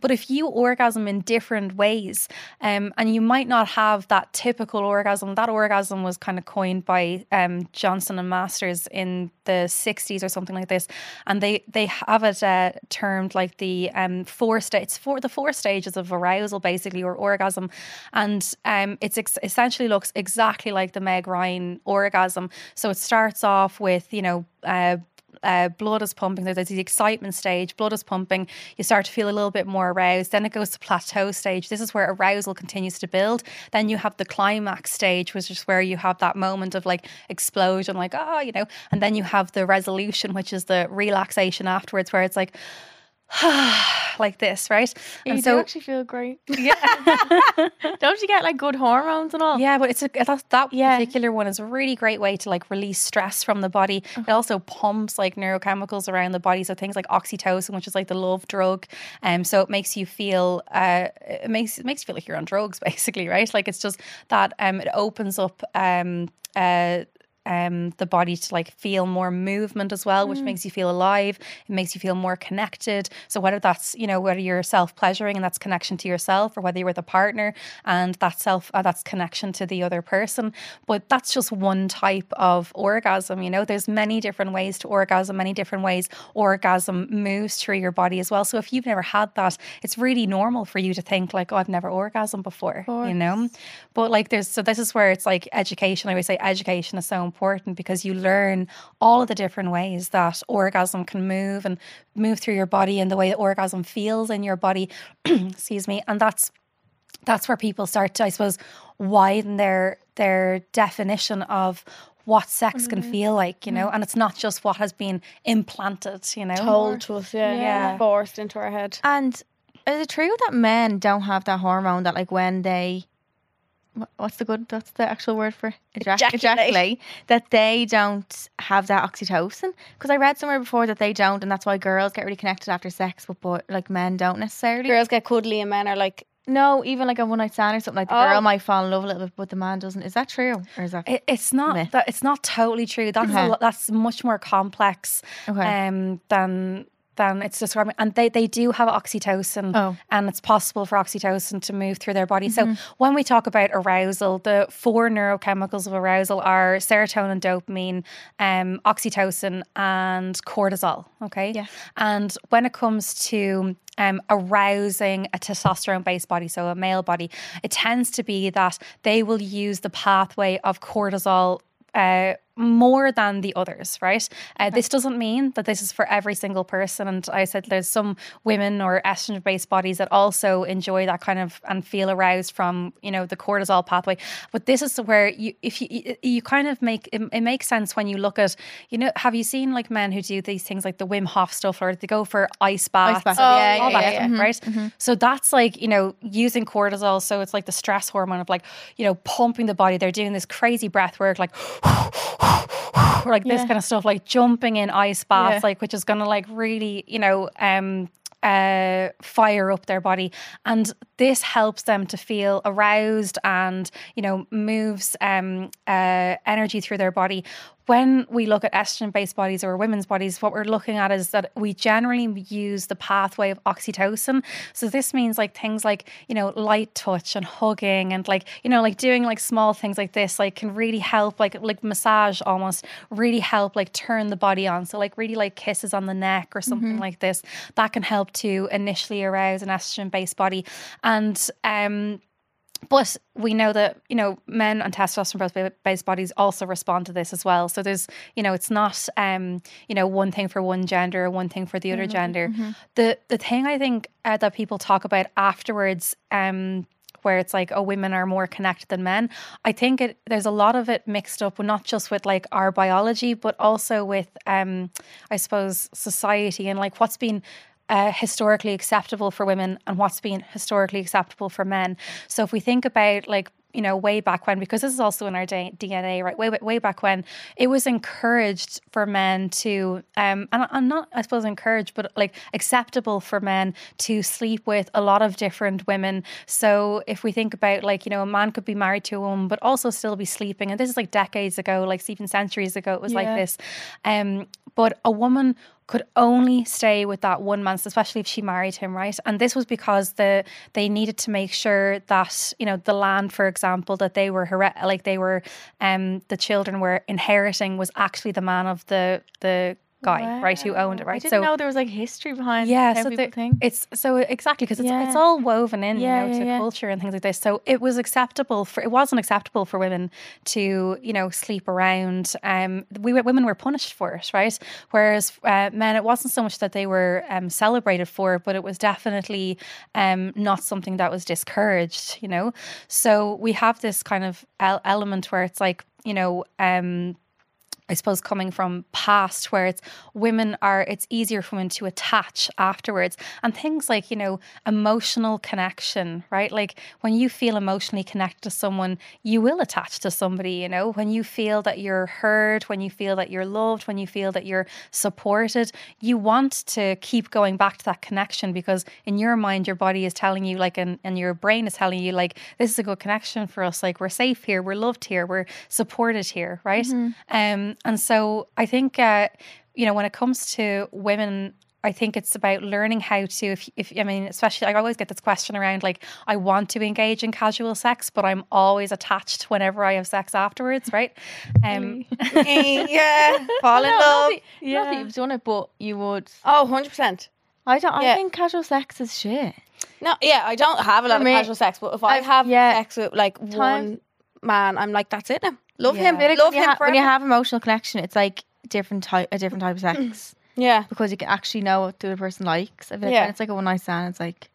But if you orgasm in different ways, um, and you might not have that typical orgasm, that orgasm was kind of coined by um, Johnson and Masters in the 60s or something like this. And they, they have it uh, termed like the um, four states, four, the four stages of arousal, basically, or orgasm. And um, it's ex- essentially looks exactly like the Meg Ryan orgasm. So it starts off with, you know, uh, uh, blood is pumping. There's the excitement stage, blood is pumping. You start to feel a little bit more aroused. Then it goes to plateau stage. This is where arousal continues to build. Then you have the climax stage, which is where you have that moment of like explosion, like, oh, you know, and then you have the resolution, which is the relaxation afterwards, where it's like, like this, right? You and do so, actually feel great. yeah. Don't you get like good hormones and all? Yeah, but it's a that, that Yeah. particular one is a really great way to like release stress from the body. It also pumps like neurochemicals around the body, so things like oxytocin, which is like the love drug. Um, so it makes you feel uh, it makes it makes you feel like you're on drugs, basically, right? Like it's just that um, it opens up um uh um, the body to like feel more movement as well, which makes you feel alive. It makes you feel more connected. So whether that's you know whether you're self pleasuring and that's connection to yourself, or whether you're with a partner and that's self uh, that's connection to the other person. But that's just one type of orgasm. You know, there's many different ways to orgasm, many different ways orgasm moves through your body as well. So if you've never had that, it's really normal for you to think like, oh, I've never orgasmed before. You know, but like there's so this is where it's like education. I always say education is so important because you learn all of the different ways that orgasm can move and move through your body and the way that orgasm feels in your body. Excuse me, and that's that's where people start to, I suppose, widen their their definition of what sex can mm-hmm. feel like, you know, mm. and it's not just what has been implanted, you know. Told to us, yeah, Yeah. forced into our head. And is it true that men don't have that hormone that like when they wha- what's the good what's the actual word for Ejac- Ejaculate. ejaculate that they don't have that oxytocin because I read somewhere before that they don't and that's why girls get really connected after sex but but like men don't necessarily Girls get cuddly and men are like, no even like a one night stand or something like the Oh. girl might fall in love a little bit but the man doesn't is that true or is that It, it's not Myth. that it's not totally true. That's Okay. a, lo- that's much more complex Okay. um, than than it's describing. And they, they do have oxytocin, Oh. and it's possible for oxytocin to move through their body. So when we talk about arousal, the four neurochemicals of arousal are serotonin, dopamine, um, oxytocin, and cortisol. Okay, Yeah. and when it comes to um, arousing a testosterone based body, so a male body, it tends to be that they will use the pathway of cortisol. Uh, more than the others, right? Uh, This doesn't mean that this is for every single person. And I said there's some women or estrogen based bodies that also enjoy that kind of and feel aroused from, you know, the cortisol pathway. But this is where you, if you, you kind of make it, it makes sense when you look at, you know, have you seen like men who do these things like the Wim Hof stuff or they go for ice baths? baths, and yeah, all yeah, that yeah, stuff, right? So that's like, you know, using cortisol. So it's like the stress hormone of like, you know, pumping the body. They're doing this crazy breath work, like, or like this kind of stuff, like jumping in ice baths, Yeah. like, which is going to like really, you know, um, uh, fire up their body. And this helps them to feel aroused and, you know, moves um, uh, energy through their body. When we look at estrogen based bodies or women's bodies, what we're looking at is that we generally use the pathway of oxytocin. So this means like things like, you know, light touch and hugging and like, you know, like doing like small things like this, like can really help, like like massage almost really help like turn the body on. So like really like kisses on the neck or something like this, that can help to initially arouse an estrogen based body. And um but we know that you know men and testosterone based bodies also respond to this as well. So there's you know it's not um you know one thing for one gender or one thing for the other gender. the the thing i think uh, that people talk about afterwards um where it's like oh women are more connected than men i think it there's a lot of it mixed up not just with like our biology but also with um i suppose society and like what's been uh, historically acceptable for women and what's been historically acceptable for men. So if we think about like you know way back when because this is also in our DNA right? Way way back when it was encouraged for men to um and I'm not I suppose encouraged but like acceptable for men to sleep with a lot of different women. So if we think about like you know a man could be married to a woman but also still be sleeping and this is like decades ago like even centuries ago it was like this. Um but a woman could only stay with that one man, especially if she married him, right? And this was because the they needed to make sure that you know the land, for example, that they were like they were, um, the children were inheriting was actually the man of the the guy, right, who owned it, right? I didn't know there was like history behind yeah, so people the- think. it's so exactly because it's, Yeah. it's all woven in, Yeah, you know, yeah, to culture and things like this. So it was acceptable for it wasn't acceptable for women to you know sleep around. Um, we women were punished for it, right? Whereas uh, men, it wasn't so much that they were um, celebrated for it, but it was definitely um, not something that was discouraged. You know, so we have this kind of el- element where it's like you know. Um, I suppose coming from past where it's women are it's easier for women to attach afterwards. And things like you know emotional connection right? Like when you feel emotionally connected to someone you will attach to somebody you know? When you feel that you're heard when you feel that you're loved when you feel that you're supported you want to keep going back to that connection because in your mind your body is telling you like and, and your brain is telling you like this is a good connection for us. Like we're safe here. We're loved here. We're supported here right? Um and so i think uh you know when it comes to women I think it's about learning how to, if, if I mean, especially, I always get this question around like, I want to engage in casual sex, but I'm always attached whenever I have sex afterwards, right? Um, yeah, fall in No, not love. that- Not that you've done it, but you would. Oh, 100%. I don't. I think casual sex is shit. No, yeah, I don't have a lot For of me, casual sex, but if i I've- have yeah. sex with like Time- one man, I'm like, that's it now. Love Yeah. him, like love when, him ha- when you have emotional connection, it's like different type, a different type of sex mm. Yeah, because you can actually know what the other person likes. I feel like Yeah. it's like a one night stand. It's like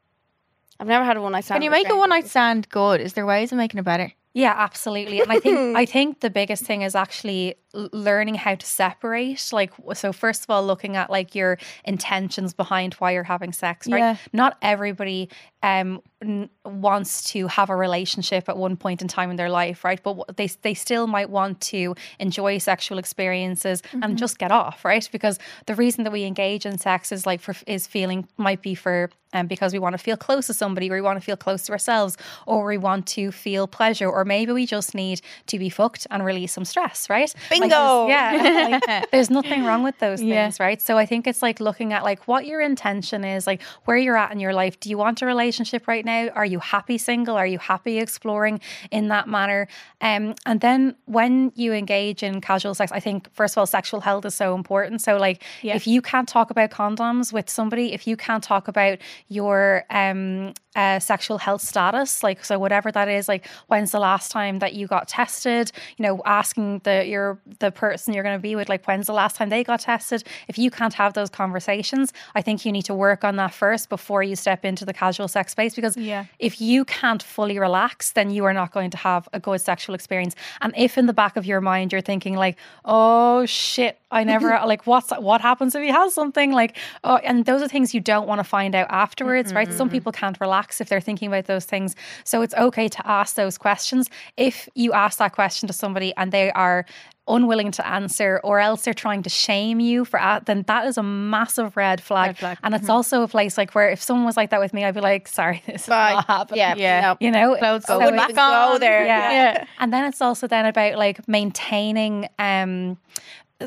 I've never had a one night stand. can you make a one night stand good? Is there ways of making it better? Yeah, absolutely. And I think I think the biggest thing is actually learning how to separate. Like, so first of all, looking at like your intentions behind why you're having sex. Right? Yeah. Not everybody um n- wants to have a relationship at one point in time in their life, right? But w- they they still might want to enjoy sexual experiences and just get off, right? Because the reason that we engage in sex is like for is feeling might be for um, because we want to feel close to somebody, or we want to feel close to ourselves, or we want to feel pleasure, or maybe we just need to be fucked and release some stress, right? Like, there's- Bingo. yeah, like, there's nothing wrong with those Yeah. things, right? So I think it's like looking at like what your intention is, like where you're at in your life. Do you want a relationship right now? Are you happy single? Are you happy exploring in that manner? Um, and then when you engage in casual sex, I think first of all, sexual health is so important. So like Yeah. if you can't talk about condoms with somebody, if you can't talk about your um uh, sexual health status, like so whatever that is, like when's the last time that you got tested? You know, asking the your the person you're going to be with, like when's the last time they got tested? If you can't have those conversations, I think you need to work on that first before you step into the casual sex space. Because Yeah. if you can't fully relax, then you are not going to have a good sexual experience. And if in the back of your mind you're thinking like, oh shit, I never like what's what happens if he has something like oh and those are things you don't want to find out afterwards, right? Some people can't relax if they're thinking about those things. So it's okay to ask those questions. If you ask that question to somebody and they are unwilling to answer or else they're trying to shame you for a- then that is a massive red flag. Red flag. And it's also a place like where if someone was like that with me, I'd be like, sorry, this is Bye. not happening. Yeah, Yeah. no. You know, Clothes So go wouldn't back even go on. there. yeah. Yeah. And then it's also then about like maintaining um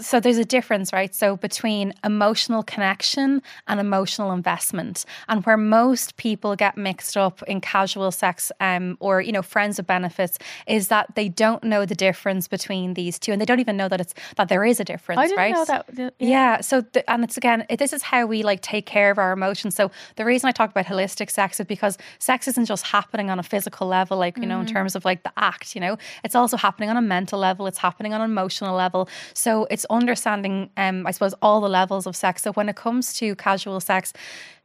so there's a difference, right? So between emotional connection and emotional investment, and where most people get mixed up in casual sex, um, or you know, friends of benefits, is that they don't know the difference between these two, and they don't even know that it's that there is a difference, I didn't right? know that. Yeah. Yeah. So, the, and it's again, it, this is how we like take care of our emotions. So, the reason I talk about holistic sex is because sex isn't just happening on a physical level, like, you know, in terms of like the act, you know, it's also happening on a mental level, it's happening on an emotional level. So, it's understanding, um, I suppose, all the levels of sex. So, when it comes to casual sex,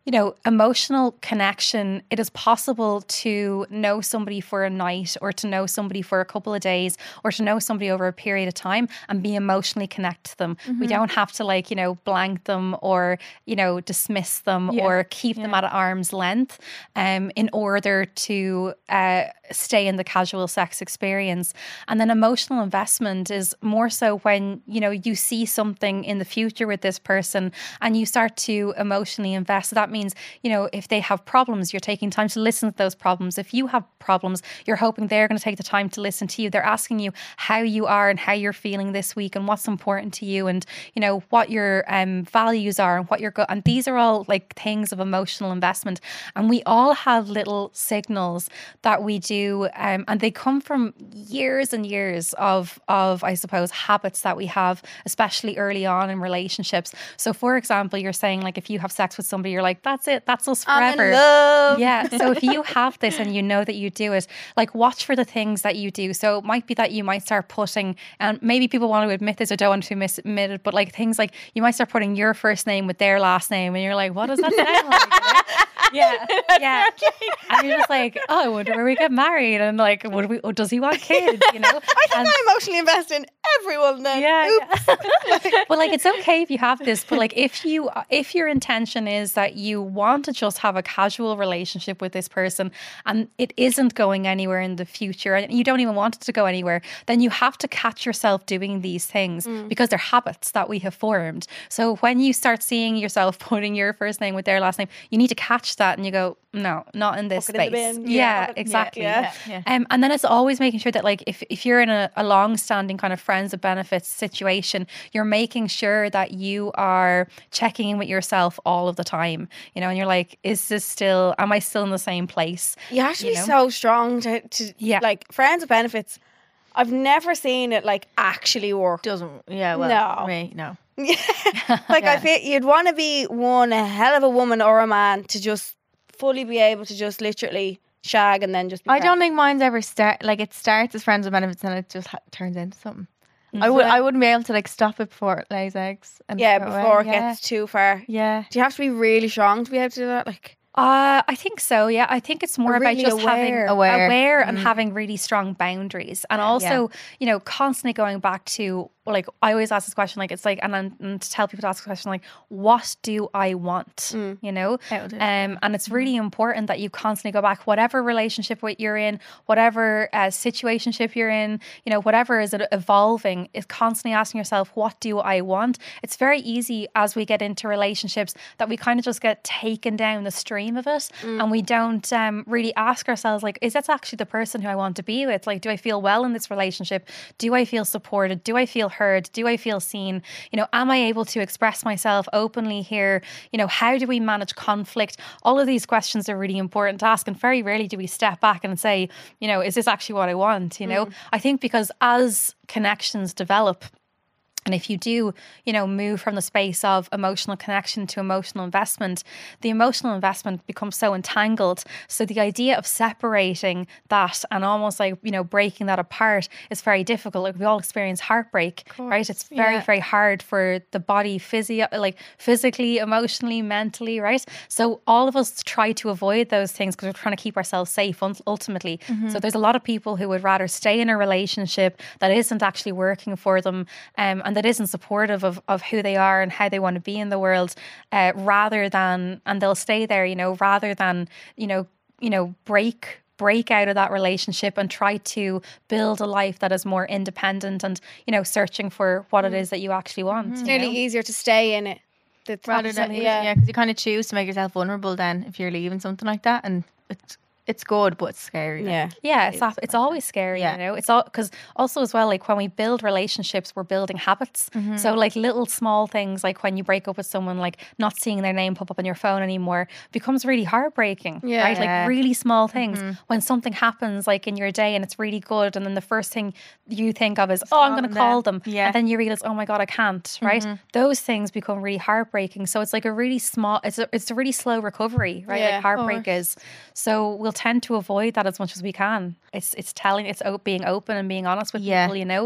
you know, emotional connection, it is possible to know somebody for a night or to know somebody for a couple of days or to know somebody over a period of time and be emotionally connect to them. We don't have to like, you know, blank them or, you know, dismiss them Yeah. or keep them at arm's length um, in order to uh, stay in the casual sex experience. And then emotional investment is more so when, you know, you see something in the future with this person and you start to emotionally invest. So that means, you know, if they have problems, you're taking time to listen to those problems. If you have problems, you're hoping they're going to take the time to listen to you. They're asking you how you are and how you're feeling this week and what's important to you and, you know, what your um, values are and what you're go- and these are all like things of emotional investment. And we all have little signals that we do um, and they come from years and years of of I suppose habits that we have, especially early on in relationships. So for example, you're saying like if you have sex with somebody, you're like, that's it, that's us forever. Yeah. So if you have this and you know that you do it, like watch for the things that you do. So it might be that you might start putting, and maybe people want to admit this or don't want to admit admit it, but like things like you might start putting your first name with their last name, and you're like, what does that sound like? Yeah, yeah. And you're just like, oh, I wonder where we get married, and like, what do we? Oh, does he want kids? You know? I think And- I emotionally invest in everyone then. yeah, Oops. yeah. but like it's okay if you have this but like if you if your intention is that you want to just have a casual relationship with this person and it isn't going anywhere in the future and you don't even want it to go anywhere then you have to catch yourself doing these things mm. because they're habits that we have formed so when you start seeing yourself putting your first name with their last name you need to catch that and you go no not in this Fuck it in space yeah, Yeah, fuck yeah, exactly yeah. Yeah. um, and then it's always making sure that, like, if, if you're in a, a long standing kind of friends of benefits situation, you're making sure that you are checking in with yourself all of the time, you know, and you're like, is this still, am I still in the same place? You have to You be know? so strong to, to Yeah. like friends of benefits. I've never seen it like actually work. Doesn't. Yeah. Well. No. Me. No. like I feel you'd want to be one a hell of a woman or a man to just fully be able to just literally shag and then just. Be I don't think mine's ever start like it starts as friends with benefits and it just ha- turns into something. Mm. I would. I wouldn't be able to like stop it before it lays eggs. And Yeah, before it yeah. gets too far. Yeah. Do you have to be really strong to be able to do that? Like, Uh, I think so. Yeah, I think it's more Or about really just aware. having Aware. aware and Mm. having really strong boundaries, and also you know constantly going back to like I always ask this question, like it's like, and, and to tell people to ask the question, like, what do I want? Mm. You know, Out of it, um, and it's really important that you constantly go back, whatever relationship you're in, whatever uh, situationship you're in, you know, whatever is it evolving, is constantly asking yourself, what do I want? It's very easy as we get into relationships that we kind of just get taken down the stream of it, and we don't um, really ask ourselves, like, is that actually the person who I want to be with? Like, do I feel well in this relationship? Do I feel supported? Do I feel heard? Do I feel seen? You know, am I able to express myself openly here? You know, how do we manage conflict? All of these questions are really important to ask. And very rarely do we step back and say, you know, is this actually what I want? You know, mm. I think because as connections develop, and if you do, you know, move from the space of emotional connection to emotional investment, the emotional investment becomes so entangled. So the idea of separating that and almost like, you know, breaking that apart is very difficult. Like we all experience heartbreak, right? It's very, yeah. very hard for the body physio like physically, emotionally, mentally, right? So all of us try to avoid those things because we're trying to keep ourselves safe ul- ultimately. So there's a lot of people who would rather stay in a relationship that isn't actually working for them um, and that isn't supportive of, of who they are and how they want to be in the world uh, rather than and they'll stay there you know rather than you know you know break break out of that relationship and try to build a life that is more independent and you know searching for what it is that you actually want it's you nearly know? easier to stay in it. The Rather than yeah, because you kind of choose to make yourself vulnerable then if you're leaving something like that, and it's it's good but it's scary. like. yeah. Yeah, it's af- it's always scary, Yeah. you know. It's all because also as well, like when we build relationships, we're building habits. Mm-hmm. So like little small things, like when you break up with someone, like not seeing their name pop up on your phone anymore, becomes really heartbreaking. Yeah. right. Like really small things. Mm-hmm. When something happens, like in your day, and it's really good, and then the first thing you think of is, oh, I'm going to call them. them, Yeah. and then you realize, oh my god, I can't. Right. Mm-hmm. Those things become really heartbreaking. So it's like a really small. It's a it's a really slow recovery, right? Yeah, like of heartbreak is. So we'll tend to avoid that as much as we can. It's it's telling, it's being open and being honest with Yeah. people, you know.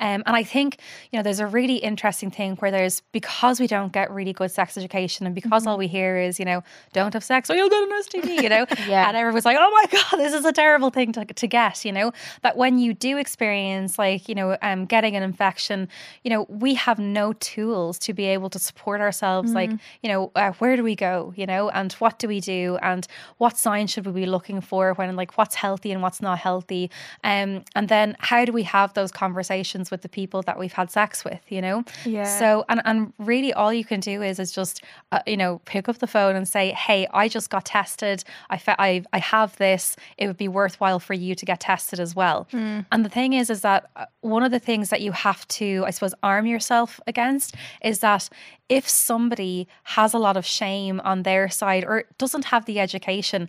Um, and I think you know there's a really interesting thing where there's because we don't get really good sex education and because all we hear is you know don't have sex or you'll get an STD, you know. Yeah. And everyone's like, oh my god, this is a terrible thing to to get, you know. That when you do experience like you know um getting an infection, you know we have no tools to be able to support ourselves. Like you know uh, where do we go, you know, and what do we do, and what signs should we be looking looking for when like what's healthy and what's not healthy. Um and then how do we have those conversations with the people that we've had sex with you know? Yeah. so and and really all you can do is is just uh, you know pick up the phone and say hey I just got tested. I fe- I I have this. It would be worthwhile for you to get tested as well. And the thing is is that uh, one of the things that you have to I suppose arm yourself against is that if somebody has a lot of shame on their side or doesn't have the education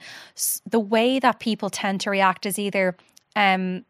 the way that people tend to react is either um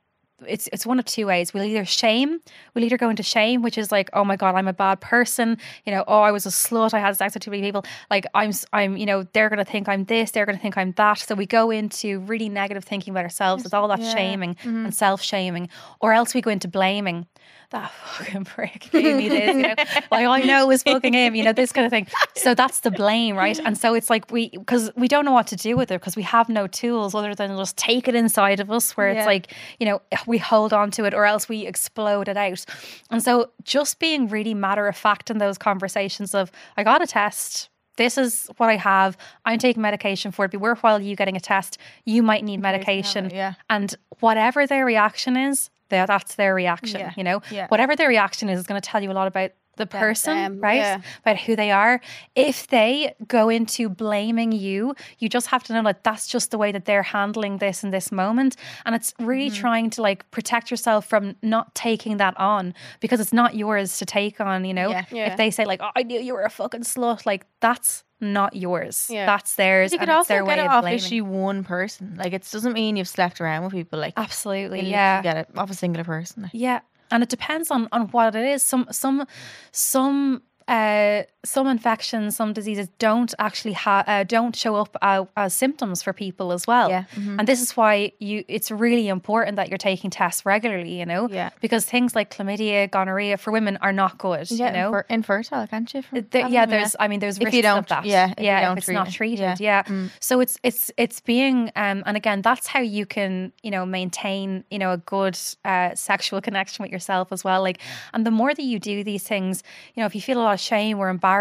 it's it's one of two ways. We'll either shame, we'll either go into shame, which is like, oh my god, I'm a bad person. You know, oh, I was a slut. I had sex with too many people. Like I'm, I'm, you know, they're gonna think I'm this. They're gonna think I'm that. So we go into really negative thinking about ourselves. It's all that shaming and self shaming, or else we go into blaming. That fucking prick gave me this. You know, like I know it was fucking him. You know, this kind of thing. So that's the blame, right? And so it's like we because we don't know what to do with it because we have no tools other than just take it inside of us, where Yeah. it's like you know we hold on to it or else we explode it out and so just being really matter of fact in those conversations of i got a test this is what i have i'm taking medication for it It'd be worthwhile you getting a test you might need medication yeah. and whatever their reaction is there that's their reaction Yeah. you know Yeah. whatever their reaction is is going to tell you a lot about the person them, right yeah. about who they are if they go into blaming you you just have to know that that's just the way that they're handling this in this moment and it's really Mm-hmm. trying to like protect yourself from not taking that on because it's not yours to take on you know Yeah. Yeah. if they say like oh, i knew you were a fucking slut like that's not yours Yeah. that's theirs You could also get it off blaming. issue one person. Like it doesn't mean you've slept around with people. Like absolutely you yeah get it off a singular person. Like. Yeah, and it depends on on what it is. Some some some uh, some infections, some diseases don't actually have uh, don't show up uh, as symptoms for people as well. Yeah, mhm. and this is why you it's really important that you're taking tests regularly. You know, Yeah. because things like chlamydia, gonorrhea for women are not good. Yeah, you know. infer- infertile, can't you? from Th- yeah, them? there's. I mean, there's If risks you don't- of that. yeah, if you yeah, don't it's not treated. yeah. Yeah. Mm. So it's it's it's being um and again that's how you can you know maintain you know a good uh, sexual connection with yourself as well. Like, and the more that you do these things, you know, if you feel a lot of shame or embarrassment,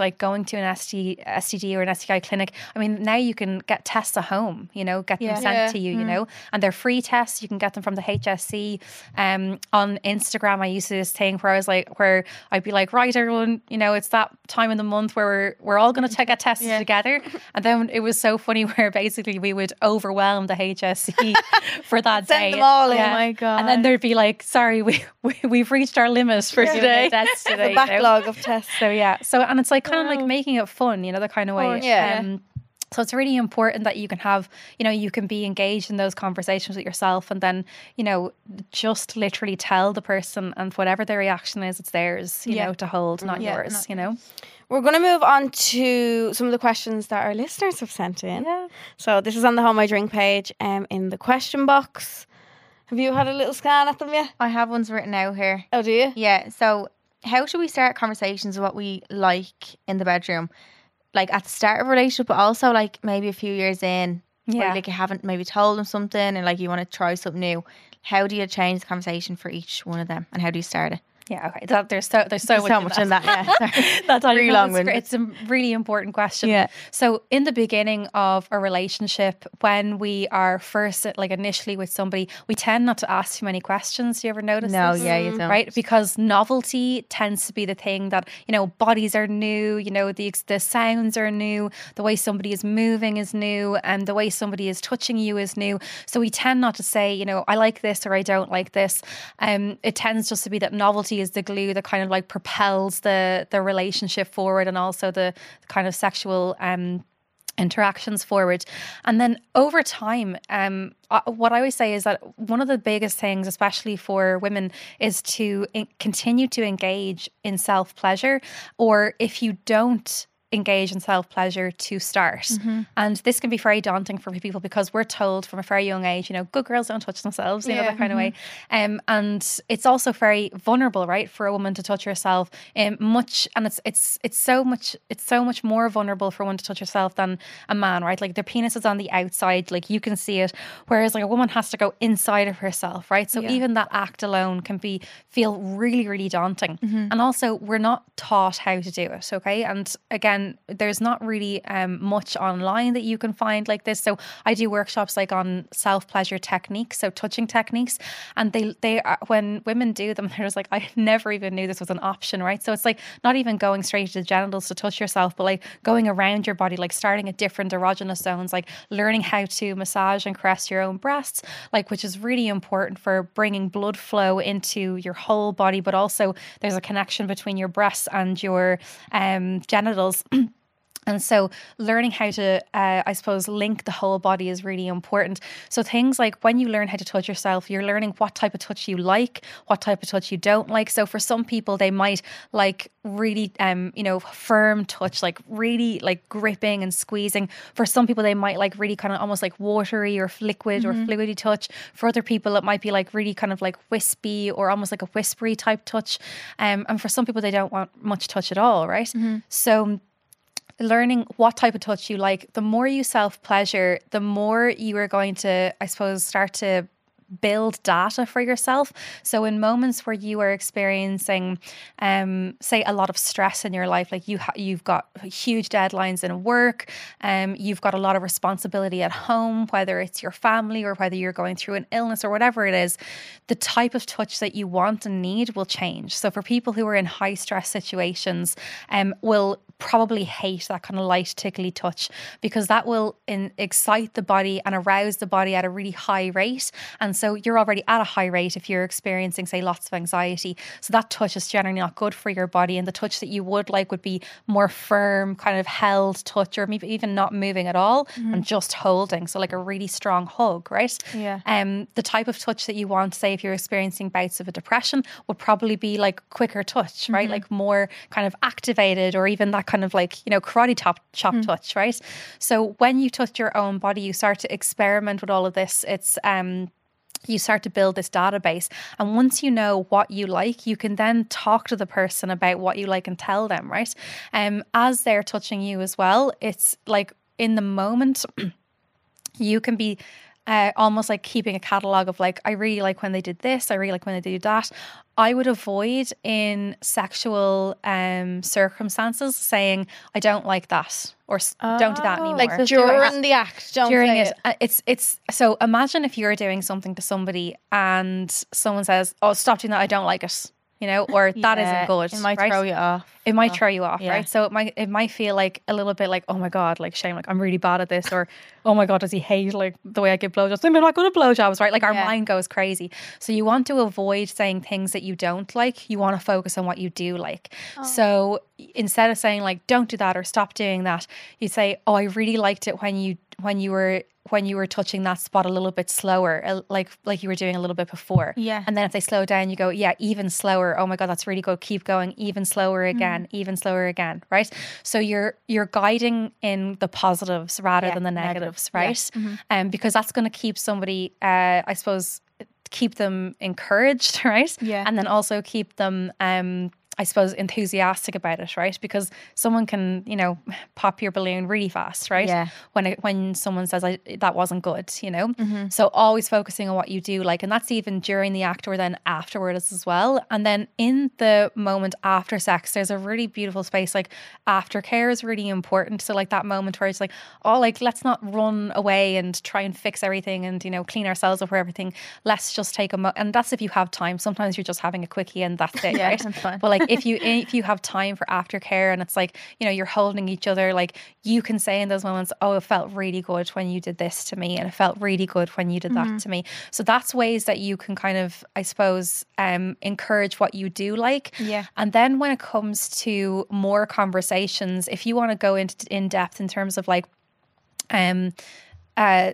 like going to an ST, STD or an STI clinic, I mean, now you can get tests at home. You know, get them Yeah. sent Yeah. to you. You know, and they're free tests. You can get them from the HSE. Um, on Instagram, I used to this thing where I was like, where I'd be like, right, everyone, you know, it's that time in the month where we're we're all going to get tested Yeah. together. And then it was so funny where basically we would overwhelm the HSE for that Send day. them all in. Oh my God. And then there'd be like, sorry, we, we we've reached our limit for Yeah. today. That's The today. know? backlog of tests. So yeah. So and it's like kind of like making it fun, you know, the kind of way. course, yeah. Um, so it's really important that you can have, you know, you can be engaged in those conversations with yourself and then, you know, just literally tell the person and whatever their reaction is, it's theirs, you Yeah. know, to hold, not Yeah, yours, not you know? We're going to move on to some of the questions that our listeners have sent in. Yeah. So this is on the Hold My Drink page um, in the question box. Have you had a little scan at them yet? I have ones written out here. Oh, do you? Yeah. So, how should we start conversations of what we like in the bedroom? Like at the start of a relationship, but also like maybe a few years in, where Yeah. like you haven't maybe told them something and like you want to try something new. How do you change the conversation for each one of them, and how do you start it? Yeah, okay. That, there's so there's so, so much, much in that. Yeah. That's all Really you know, it's, long-winded. it's a really important question. Yeah. So in the beginning of a relationship, when we are first like initially with somebody, we tend not to ask too many questions. Do you ever notice? No, this? yeah, you don't. Right, because novelty tends to be the thing that you know bodies are new. You know the the sounds are new. The way somebody is moving is new, and the way somebody is touching you is new. So we tend not to say, you know, I like this or I don't like this. Um, it tends just to be that novelty is the glue that kind of like propels the the relationship forward, and also the, the kind of sexual um interactions forward. And then over time um what i always say is that one of the biggest things especially for women is to continue to engage in self pleasure or if you don't engage in self pleasure to start. And this can be very daunting for people because we're told from a very young age you know good girls don't touch themselves you know that kind of way. um and it's also very vulnerable right for a woman to touch herself um much and it's it's it's so much it's so much more vulnerable for one to touch herself than a man right? Like their penis is on the outside like you can see it. Whereas like a woman has to go inside of herself right? So Yeah. even that act alone can be feel really really daunting. And also we're not taught how to do it okay? And again there's not really um, much online that you can find like this. So I do workshops like on self pleasure techniques, so touching techniques, and they they are, when women do them, they're just like I never even knew this was an option, right? So it's like not even going straight to the genitals to touch yourself, but like going around your body, like starting at different erogenous zones, like learning how to massage and caress your own breasts, like which is really important for bringing blood flow into your whole body, but also there's a connection between your breasts and your um, genitals. And so, learning how to, uh, I suppose, link the whole body is really important. So, things like when you learn how to touch yourself, you're learning what type of touch you like, what type of touch you don't like. So, for some people, they might like really, um, you know, firm touch, like really like gripping and squeezing. For some people, they might like really kind of almost like watery or liquid mm-hmm. or fluidy touch. For other people, it might be like really kind of like wispy or almost like a whispery type touch. Um, and for some people, they don't want much touch at all, right? mm-hmm. So, learning what type of touch you like, the more you self pleasure, the more you are going to, I suppose, start to build data for yourself. So in moments where you are experiencing, um, say, a lot of stress in your life, like you ha- you've got huge deadlines in work, um, you've got a lot of responsibility at home, whether it's your family or whether you're going through an illness or whatever it is, the type of touch that you want and need will change. So for people who are in high stress situations, um, will probably hate that kind of light tickly touch because that will in, excite the body and arouse the body at a really high rate. And so you're already at a high rate if you're experiencing say lots of anxiety. So that touch is generally not good for your body. And the touch that you would like would be more firm kind of held touch or maybe even not moving at all mm-hmm. and just holding. So like a really strong hug right? Yeah. Um the type of touch that you want say if you're experiencing bouts of a depression would probably be like quicker touch right? Mm-hmm. like more kind of activated or even that kind of like, you know, karate top chop mm. touch, right? So when you touch your own body, you start to experiment with all of this. It's um you start to build this database. And once you know what you like, you can then talk to the person about what you like and tell them, right? Um, as they're touching you as well, it's like in the moment, you can be uh, almost like keeping a catalog of like, I really like when they did this, I really like when they did that. I would avoid in sexual um, circumstances saying, I don't like that or oh, don't do that anymore. Like during the act, don't during it. it. Uh, it's it's so imagine if you're doing something to somebody and someone says, "Oh, stop doing that. I don't like it." You know, or yeah, that isn't good. It might right? throw you off it might oh, throw you off, yeah. right? So it might it might feel like a little bit like, oh my god, like shame, like I'm really bad at this, or oh my god, does he hate like the way I give blowjobs? I'm not good at blowjobs, right? Like our yeah. mind goes crazy. So you want to avoid saying things that you don't like. You want to focus on what you do like. Oh. So instead of saying like don't do that or stop doing that, you say, oh, I really liked it when you when you were when you were touching that spot a little bit slower, like like you were doing a little bit before. Yeah. And then if they slow down, you go, yeah, even slower. Oh my god, that's really good. Keep going. Even slower again. Mm even slower again, right? So you're you're guiding in the positives rather yeah, than the negatives, negative. right? Yeah. Mm-hmm. Um, because that's going to keep somebody, uh, I suppose, keep them encouraged, right? Yeah, and then also keep them um I suppose, enthusiastic about it, right? Because someone can, you know, pop your balloon really fast, right? Yeah. When it, when someone says that wasn't good, you know. Mm-hmm. So always focusing on what you do, like, and that's even during the act or then afterwards as well. And then in the moment after sex, there's a really beautiful space. Like aftercare is really important. So like that moment where it's like, oh, like let's not run away and try and fix everything and you know clean ourselves up or everything. Let's just take a mo- and that's if you have time. Sometimes you're just having a quickie and that's it, yeah, right? But like if you if you have time for aftercare and it's like you know you're holding each other like you can say in those moments oh it felt really good when you did this to me and it felt really good when you did mm-hmm. that to me. So that's ways that you can kind of i suppose um encourage what you do like. Yeah. And then when it comes to more conversations if you want to go into in depth in terms of like um uh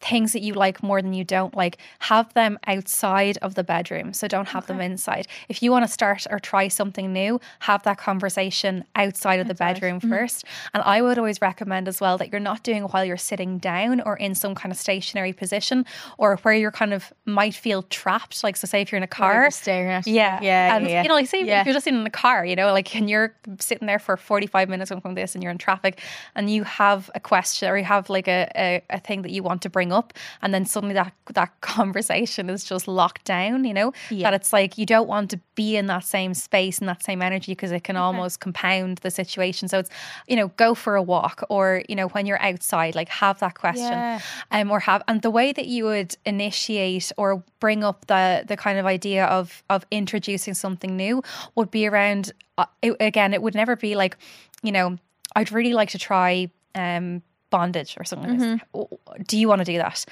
things that you like more than you don't like, have them outside of the bedroom. So don't have okay. them inside. If you want to start or try something new, have that conversation outside of the bedroom mm-hmm. first. And I would always recommend as well that you're not doing it while you're sitting down or in some kind of stationary position or where you're kind of might feel trapped. Like, so say if you're in a car, staring at yeah, yeah, and yeah. you know, like say yeah. if you're just in the car, you know, like and you're sitting there for 45 minutes from this and you're in traffic and you have a question or you have like a, a, a thing that you want to bring up, and then suddenly that that conversation is just locked down. You know Yeah. that it's like you don't want to be in that same space and that same energy because it can almost compound the situation. So it's you know go for a walk or you know when you're outside, like have that question, Yeah. um, or have and the way that you would initiate or bring up the the kind of idea of of introducing something new would be around uh, it, again. It would never be like you know I'd really like to try um, bondage or something. like this. Mm-hmm. Do you want to do that?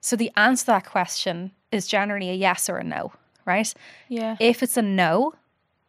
So the answer to that question is generally a yes or a no, right? Yeah. If it's a no,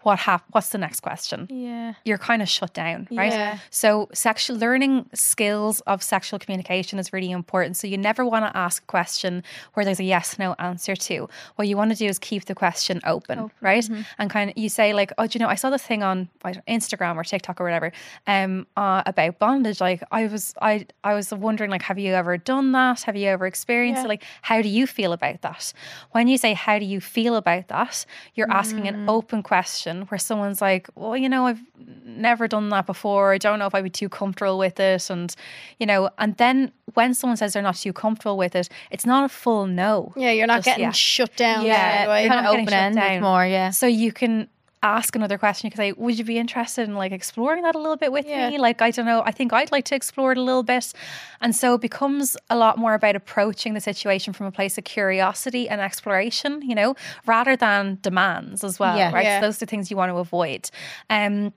what hap- What's the next question? Yeah. You're kind of shut down, right? Yeah. So sexual learning skills of sexual communication is really important. So you never want to ask a question where there's a yes no answer to. What you want to do is keep the question open, right? And kind of you say like, oh, do you know, I saw this thing on Instagram or TikTok or whatever, um, uh, about bondage. Like I was, I, I was wondering like, have you ever done that? Have you ever experienced Yeah. it? Like, how do you feel about that? When you say how do you feel about that, you're asking an open question where someone's like, well, you know, I've never done that before. I don't know if I'd be too comfortable with it. And, you know, and then when someone says they're not too comfortable with it, it's not a full no. Yeah, you're not getting shut down. Yeah. You're Kind not of getting open shut down. more. Yeah. So you can ask another question. because I would you be interested in like exploring that a little bit with Yeah. me? Like, I don't know. I think I'd like to explore it a little bit. And so it becomes a lot more about approaching the situation from a place of curiosity and exploration, you know, rather than demands as well. Yeah. Right. Yeah. So those are things you want to avoid. Um,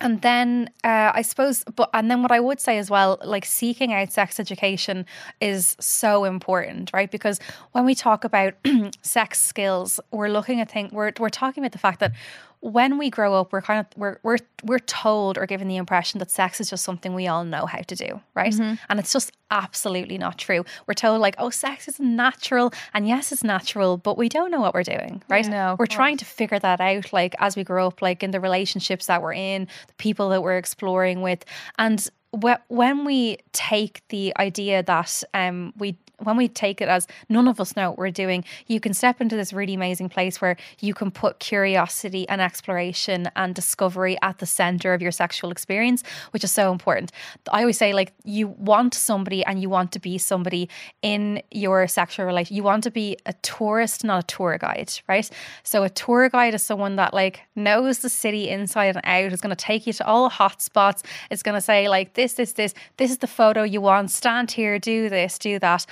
and then uh, I suppose, but and then what I would say as well, like seeking out sex education is so important, right? Because when we talk about sex skills, we're looking at things. We're we're talking about the fact that when we grow up, we're kind of we're we're we're told or given the impression that sex is just something we all know how to do, right? And it's just absolutely not true. We're told like, oh, sex is natural, and yes, it's natural, but we don't know what we're doing, right? No, we're trying to figure that out, like as we grow up, like in the relationships that we're in, the people that we're exploring with, and when we take the idea that um we when we take it as none of us know what we're doing, you can step into this really amazing place where you can put curiosity and exploration and discovery at the center of your sexual experience, which is so important. I always say, like, you want somebody and you want to be somebody in your sexual relation. You want to be a tourist, not a tour guide, right? So, a tour guide is someone that, like, knows the city inside and out, is going to take you to all the hot spots. It's going to say, like, this, this, this, this is the photo you want, stand here, do this, do that.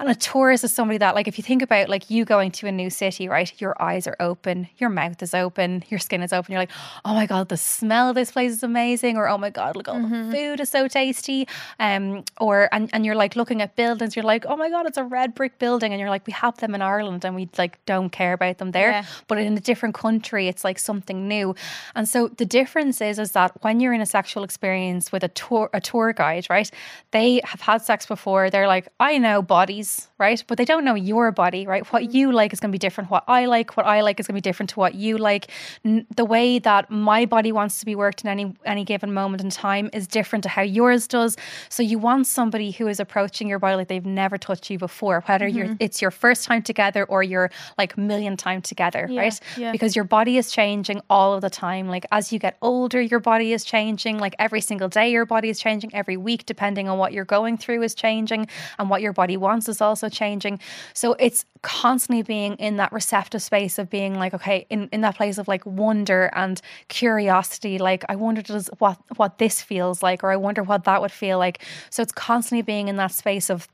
And a tourist is somebody that, like, if you think about like you going to a new city, right? Your eyes are open, your mouth is open, your skin is open. You're like, oh my god, the smell of this place is amazing, or oh my god, look, all the food is so tasty. Um, or and and you're like looking at buildings, you're like, oh my god, it's a red brick building, and you're like, we have them in Ireland, and we like don't care about them there. Yeah. But in a different country, it's like something new. And so the difference is, is that when you're in a sexual experience with a tour, a tour guide, right? They have had sex before. They're like, I know bodies, Please right? But they don't know your body, right? What mm-hmm. you like is going to be different. What I like, what I like is going to be different to what you like. N- the way that my body wants to be worked in any any given moment in time is different to how yours does. So you want somebody who is approaching your body like they've never touched you before, whether you're mm-hmm. it's your first time together or your like million time together, Yeah, right? yeah. Because your body is changing all of the time. Like as you get older, your body is changing. Like every single day, your body is changing. Every week, depending on what you're going through, is changing, and what your body wants is also changing. So it's constantly being in that receptive space of being like, okay, in, in that place of like wonder and curiosity. Like I wonder does what what this feels like, or I wonder what that would feel like. So it's constantly being in that space of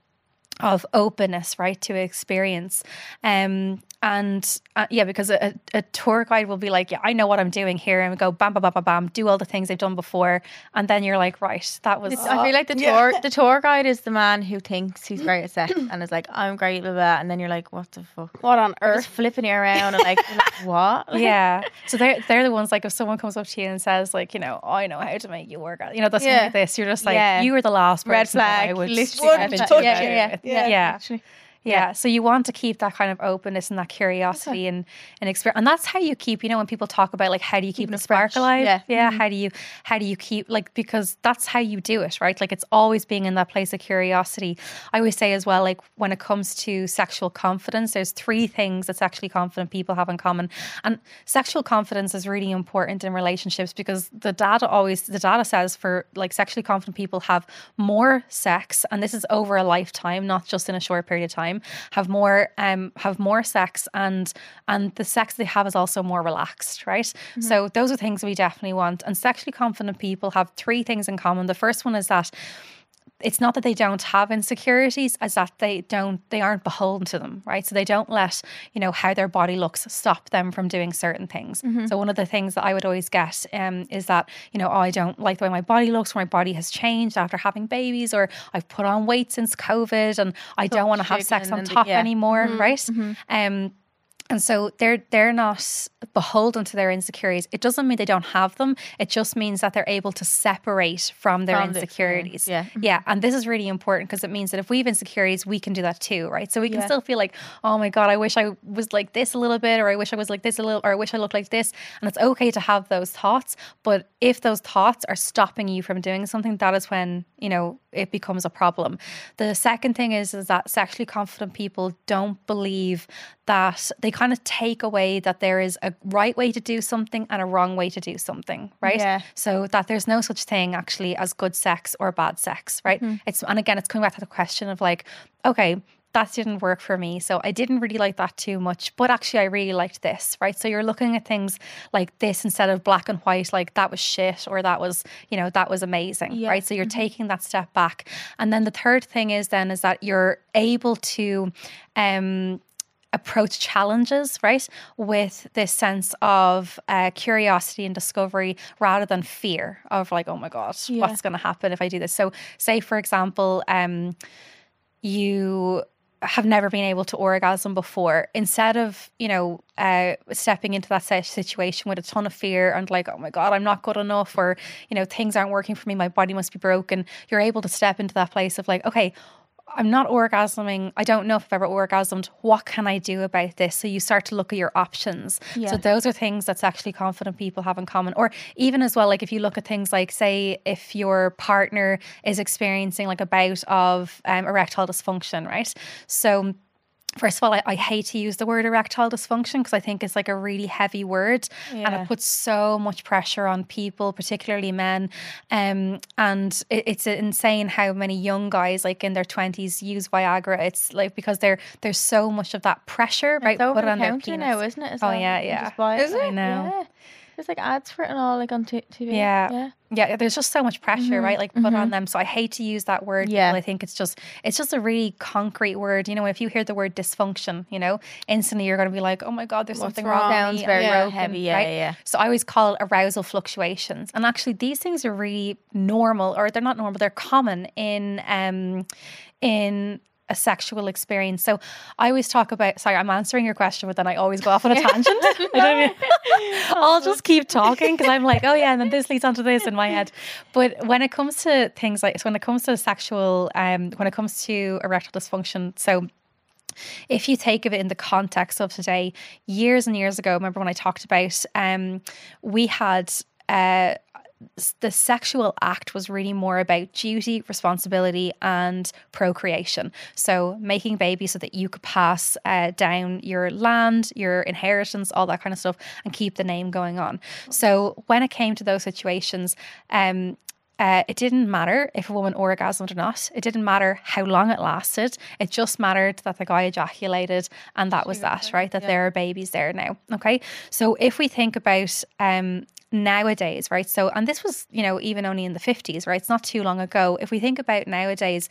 of openness, right, to experience. Um, and uh, yeah, because a, a tour guide will be like, yeah, I know what I'm doing here, and we go bam, bam, bam, bam, bam, do all the things they've done before, and then you're like, right, that was. It's- I feel like the tour the tour guide is the man who thinks he's great at sex and is like, I'm great, blah, blah, and then you're like, what the fuck? What on earth? Just earth? flipping you around and like, like, what? Like, yeah, so they're they're the ones like if someone comes up to you and says like you know I know how to make you work out you know that's Yeah. something like this you're just like Yeah. you were the last Red person that I flag, would literally step red into flag. it Yeah, yeah, with. Yeah. yeah Literally. Yeah. So you want to keep that kind of openness and that curiosity and, and experience. And that's how you keep, you know, when people talk about like how do you keep Keeping the it fresh. spark alive? Yeah. Yeah. Mm-hmm. How do you how do you keep like because that's how you do it, right? Like it's always being in that place of curiosity. I always say as well, like when it comes to sexual confidence, there's three things that sexually confident people have in common. And sexual confidence is really important in relationships because the data always the data says for like sexually confident people have more sex, and this is over a lifetime, not just in a short period of time, have more um have more sex and and the sex they have is also more relaxed, right? So those are things we definitely want. And sexually confident people have three things in common. The first one is that it's not that they don't have insecurities as that they don't they aren't beholden to them right? So they don't let you know how their body looks stop them from doing certain things. So one of the things that i would always get um, is that you know oh, i don't like the way my body looks or my body has changed after having babies or i've put on weight since covid and i don't want to have sex on and the- top yeah. anymore right? Um and so they're they're not beholden to their insecurities. It doesn't mean they don't have them. It just means that they're able to separate from their From insecurities. experience, yeah. Mm-hmm. Yeah. And this is really important because it means that if we have insecurities, we can do that too, right? So we can Yeah. still feel like, oh my God, I wish I was like this a little bit, or I wish I was like this a little, or I wish I looked like this. And it's okay to have those thoughts. But if those thoughts are stopping you from doing something, that is when, you know, it becomes a problem. The second thing is, is that sexually confident people don't believe that they kind of take away that there is a right way to do something and a wrong way to do something, right? Yeah. So that there's no such thing actually as good sex or bad sex, right? Mm-hmm. It's and again, it's coming back to the question of like, okay, that didn't work for me. So I didn't really like that too much, but actually I really liked this, right? So you're looking at things like this instead of black and white, like that was shit or that was, you know, that was amazing, Yeah. right? So you're taking that step back. And then the third thing is then is that you're able to um approach challenges, right, with this sense of uh, curiosity and discovery rather than fear of like, oh my god, Yeah. what's going to happen if I do this? So, say for example, um, you have never been able to orgasm before. Instead of you know uh, stepping into that situation with a ton of fear and like oh my god i'm not good enough or you know things aren't working for me. My body must be broken you're able to step into that place of like okay I'm not orgasming. I don't know if I've ever orgasmed. What can I do about this? So you start to look at your options. Yeah. So those are things that's actually confident people have in common. Or even as well, like if you look at things like, say, if your partner is experiencing like a bout of um, erectile dysfunction, right? So First of all, I, I hate to use the word erectile dysfunction because I think it's like a really heavy word and it puts so much pressure on people, particularly men. Um, and it, it's insane how many young guys, like in their 20s, use Viagra. It's like because there there's so much of that pressure, right? It's over put on their penis. now, isn't it? Oh, well? yeah, yeah. Is it? I know. Yeah. There's like ads for it and all, like on t- TV. Yeah. yeah. yeah there's just so much pressure right like put on them so i hate to use that word Mm-hmm. Yeah. yeah i think it's just it's just a really concrete word you know if you hear the word dysfunction you know instantly you're going to be like oh my god there's What's something wrong? wrong Sounds very I'm broken," heavy, yeah, right? yeah. so i always call it arousal fluctuations and actually these things are really normal or they're not normal they're common in um in a sexual experience. So I always talk about sorry, I'm answering your question, but then I always go off on a tangent. I don't even, I'll just keep talking because I'm like, oh yeah, and then this leads onto this in my head. But when it comes to things like so when it comes to sexual um when it comes to erectile dysfunction, so if you take of it in the context of today, years and years ago, remember when I talked about um, we had uh, the sexual act was really more about duty, responsibility, and procreation. So making babies so that you could pass uh, down your land, your inheritance, all that kind of stuff, and keep the name going on. So when it came to those situations, um, uh, it didn't matter if a woman orgasmed or not. It didn't matter how long it lasted. It just mattered that the guy ejaculated, and that was that, right? That there are babies there now. Okay. So if we think about um, nowadays, right? So, and this was, you know, even only in the 50s, right? It's not too long ago. If we think about nowadays,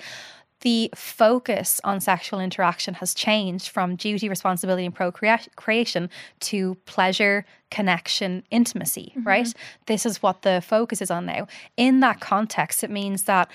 the focus on sexual interaction has changed from duty, responsibility, and procreation to pleasure, connection, intimacy, right? This is what the focus is on now. In that context, it means that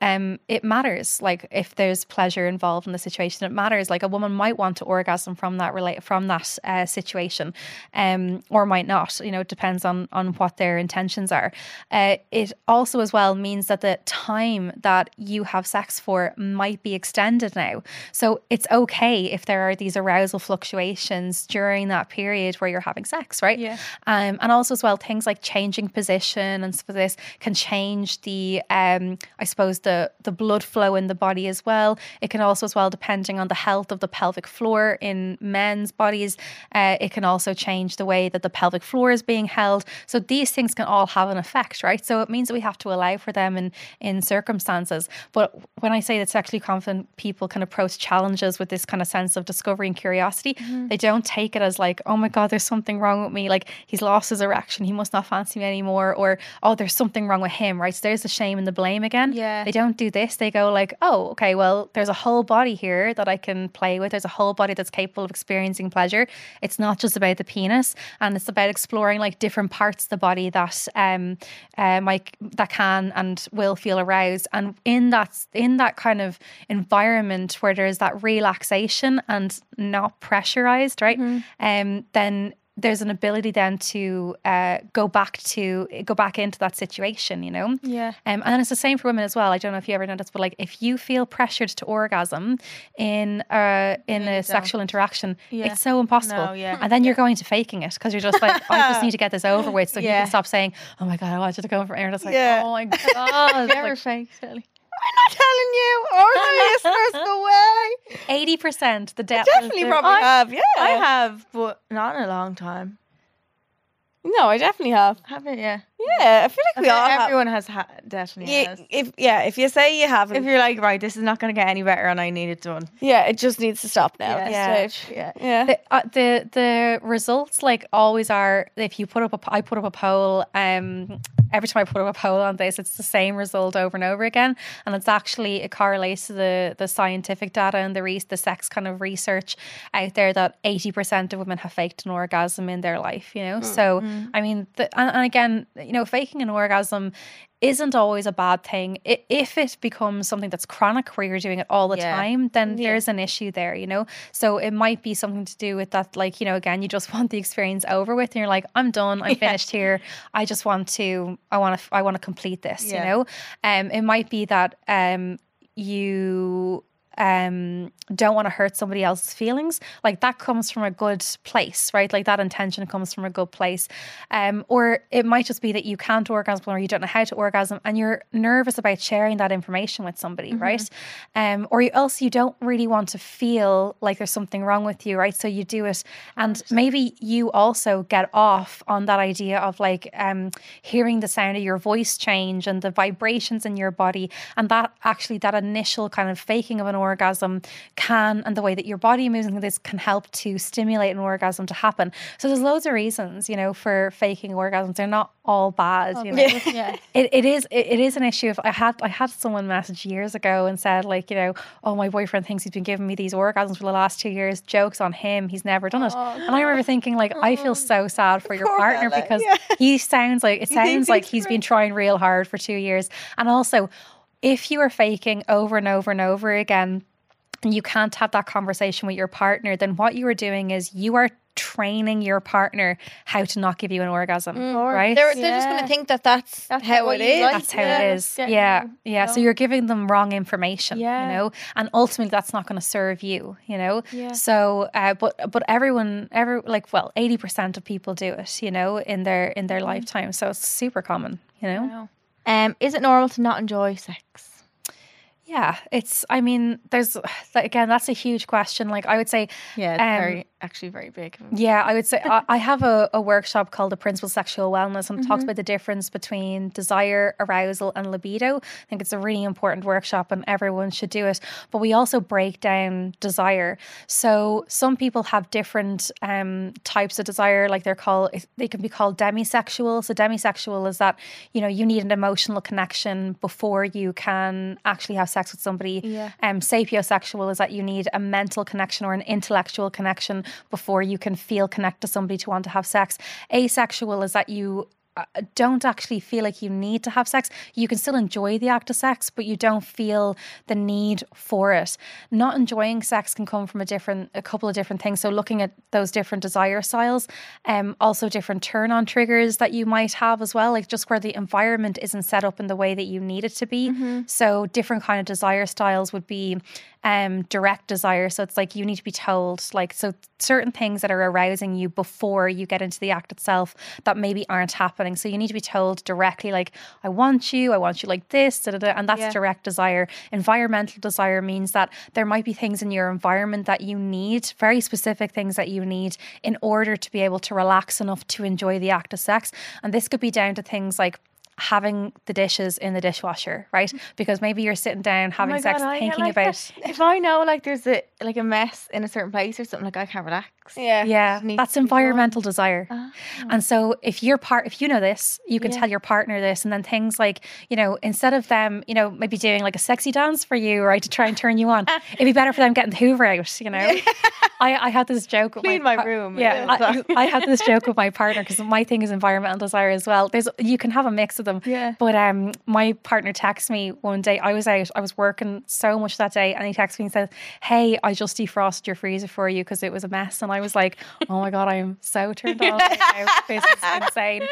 um, it matters. Like if there's pleasure involved in the situation, it matters. Like a woman might want to orgasm from that relate from that uh, situation, um, or might not. You know, it depends on on what their intentions are. Uh, it also as well means that the time that you have sex for might be extended now. So it's okay if there are these arousal fluctuations during that period where you're having sex, right? Yeah. Um, and also as well, things like changing position and stuff like this can change the, um, I suppose the the blood flow in the body as well. It can also as well, depending on the health of the pelvic floor in men's bodies, uh, it can also change the way that the pelvic floor is being held. So these things can all have an effect, right? So it means that we have to allow for them in in circumstances. But when I say that sexually confident people can approach challenges with this kind of sense of discovery and curiosity, they don't take it as like, oh my god, there's something wrong with me. Like he's lost his erection, he must not fancy me anymore, or oh, there's something wrong with him, right? So there's the shame and the blame again. Yeah. They don't do this. They go like, oh, okay, well, there's a whole body here that I can play with. There's a whole body that's capable of experiencing pleasure. It's not just about the penis, and it's about exploring like different parts of the body that um uh, might that can and will feel aroused. And in that in that kind of environment where there's that relaxation and not pressurized, right? Um, then there's an ability then to uh, go back to go back into that situation, you know. Yeah. Um, and then it's the same for women as well. I don't know if you ever noticed, but like if you feel pressured to orgasm in uh in a sexual interaction, Yeah. it's so impossible. No, yeah. And then you're going to faking it because you're just like, I just need to get this over with, so you can stop saying, "Oh my god, I wanted to go for air." And it's like, Yeah. oh my god, Never fake, Sally. I'm not telling you, or the listeners, no way. eighty percent the depth. Definitely, probably I- have. Yeah, I have, but not in a long time. No, I definitely have. Haven't yeah. Yeah, I feel like we I all think have. everyone has ha- definitely Yeah, has. if yeah, if you say you haven't, If you're like, right, this is not going to get any better, and I need it done. yeah, it just needs to stop now. Yeah. Yeah. stage. Yeah. yeah. the, uh, the the results like always are if you put up a I put up a poll um every time I put up a poll on this it's the same result over and over again and it's actually it correlates to the the scientific data and the re- the sex kind of research out there that 80% of women have faked an orgasm in their life you know so I mean the, and, and again you know faking an orgasm isn't always a bad thing. If it becomes something that's chronic where you're doing it all the Yeah. time, then there's an issue there, you know? So it might be something to do with that, like, you know, again, you just want the experience over with and you're like, I'm done, I'm finished here. I just want to, I want to, I want to complete this, Yeah. you know? Um, it might be that um, you um don't want to hurt somebody else's feelings like that comes from a good place right? Like that intention comes from a good place. Um or it might just be that you can't orgasm or you don't know how to orgasm and you're nervous about sharing that information with somebody right? Um or you else you don't really want to feel like there's something wrong with you right? So you do it. And maybe you also get off on that idea of like um hearing the sound of your voice change and the vibrations in your body. And that actually that initial kind of faking of an orgasm can and the way that your body moves and this can help to stimulate an orgasm to happen. So there's loads of reasons you know for faking orgasms. They're not all bad you know. Yeah. it, it is it, it is an issue. If I had I had someone message years ago and said like you know oh my boyfriend thinks he's been giving me these orgasms for the last two years. Jokes on him. He's never done it. And I remember thinking like I feel so sad for your partner fella, because yeah. he sounds like it sounds like he's been trying real hard for two years. And also if you are faking over and over and over again and you can't have that conversation with your partner, then what you are doing is you are training your partner how to not give you an orgasm, right? They're, they're just going to think that that's, That's how what it you is. like. That's how Yeah, it is. get Yeah, you, yeah. So you're giving them wrong information, Yeah. you know, and ultimately that's not going to serve you, you know. Yeah. So, uh, but but everyone, every like, well, eighty percent of people do it, you know, in their in their lifetime. So it's super common, you know. Um, is it normal to not enjoy sex? Yeah, it's. I mean, there's again, that's a huge question. Like, I would say, Yeah, Um, very actually very big. Yeah, I would say I, I have a, a workshop called the Principles of Sexual Wellness and it talks about the difference between desire, arousal, and libido. I think it's a really important workshop and everyone should do it. But we also break down desire. So some people have different um, types of desire, like they're called they can be called demisexual. So demisexual is that you know you need an emotional connection before you can actually have sex with somebody. Yeah. Um, sapiosexual is that you need a mental connection or an intellectual connection before you can feel connect to somebody to want to have sex. Asexual is that you uh, don't actually feel like you need to have sex. You can still enjoy the act of sex, but you don't feel the need for it. Not enjoying sex can come from a different, a couple of different things. So looking at those different desire styles, um, also different turn on triggers that you might have as well, like just where the environment isn't set up in the way that you need it to be. Mm-hmm. So different kind of desire styles would be um, direct desire. So it's like you need to be told, like, so certain things that are arousing you before you get into the act itself that maybe aren't happening. So you need to be told directly, like, I want you, I want you like this, da, da, da, and that's Yeah. direct desire. Environmental desire means that there might be things in your environment that you need, very specific things that you need in order to be able to relax enough to enjoy the act of sex. And this could be down to things like, Having the dishes in the dishwasher, right? Mm. Because maybe you're sitting down oh having Oh sex, God, thinking like about that. if I know like there's a like a mess in a certain place or something like I can't relax. Yeah. Yeah, that's to be environmental desire. Ah. And so if your part if you know this, you can Yeah. tell your partner this and then things like, you know, instead of them, you know, maybe doing like a sexy dance for you, right, to try and turn you on, it'd be better for them getting the Hoover out, you know. I, I had this joke with Clean my par- room. Yeah, Yeah, I, I had this joke with my partner because my thing is environmental desire as well. There's you can have a mix of them. Yeah. But um, my partner texted me one day. I was out. I was working so much that day, and he texted me and said, "Hey, I just defrosted your freezer for you because it was a mess." And I was like, "Oh my god, I am so turned on. right. This is insane."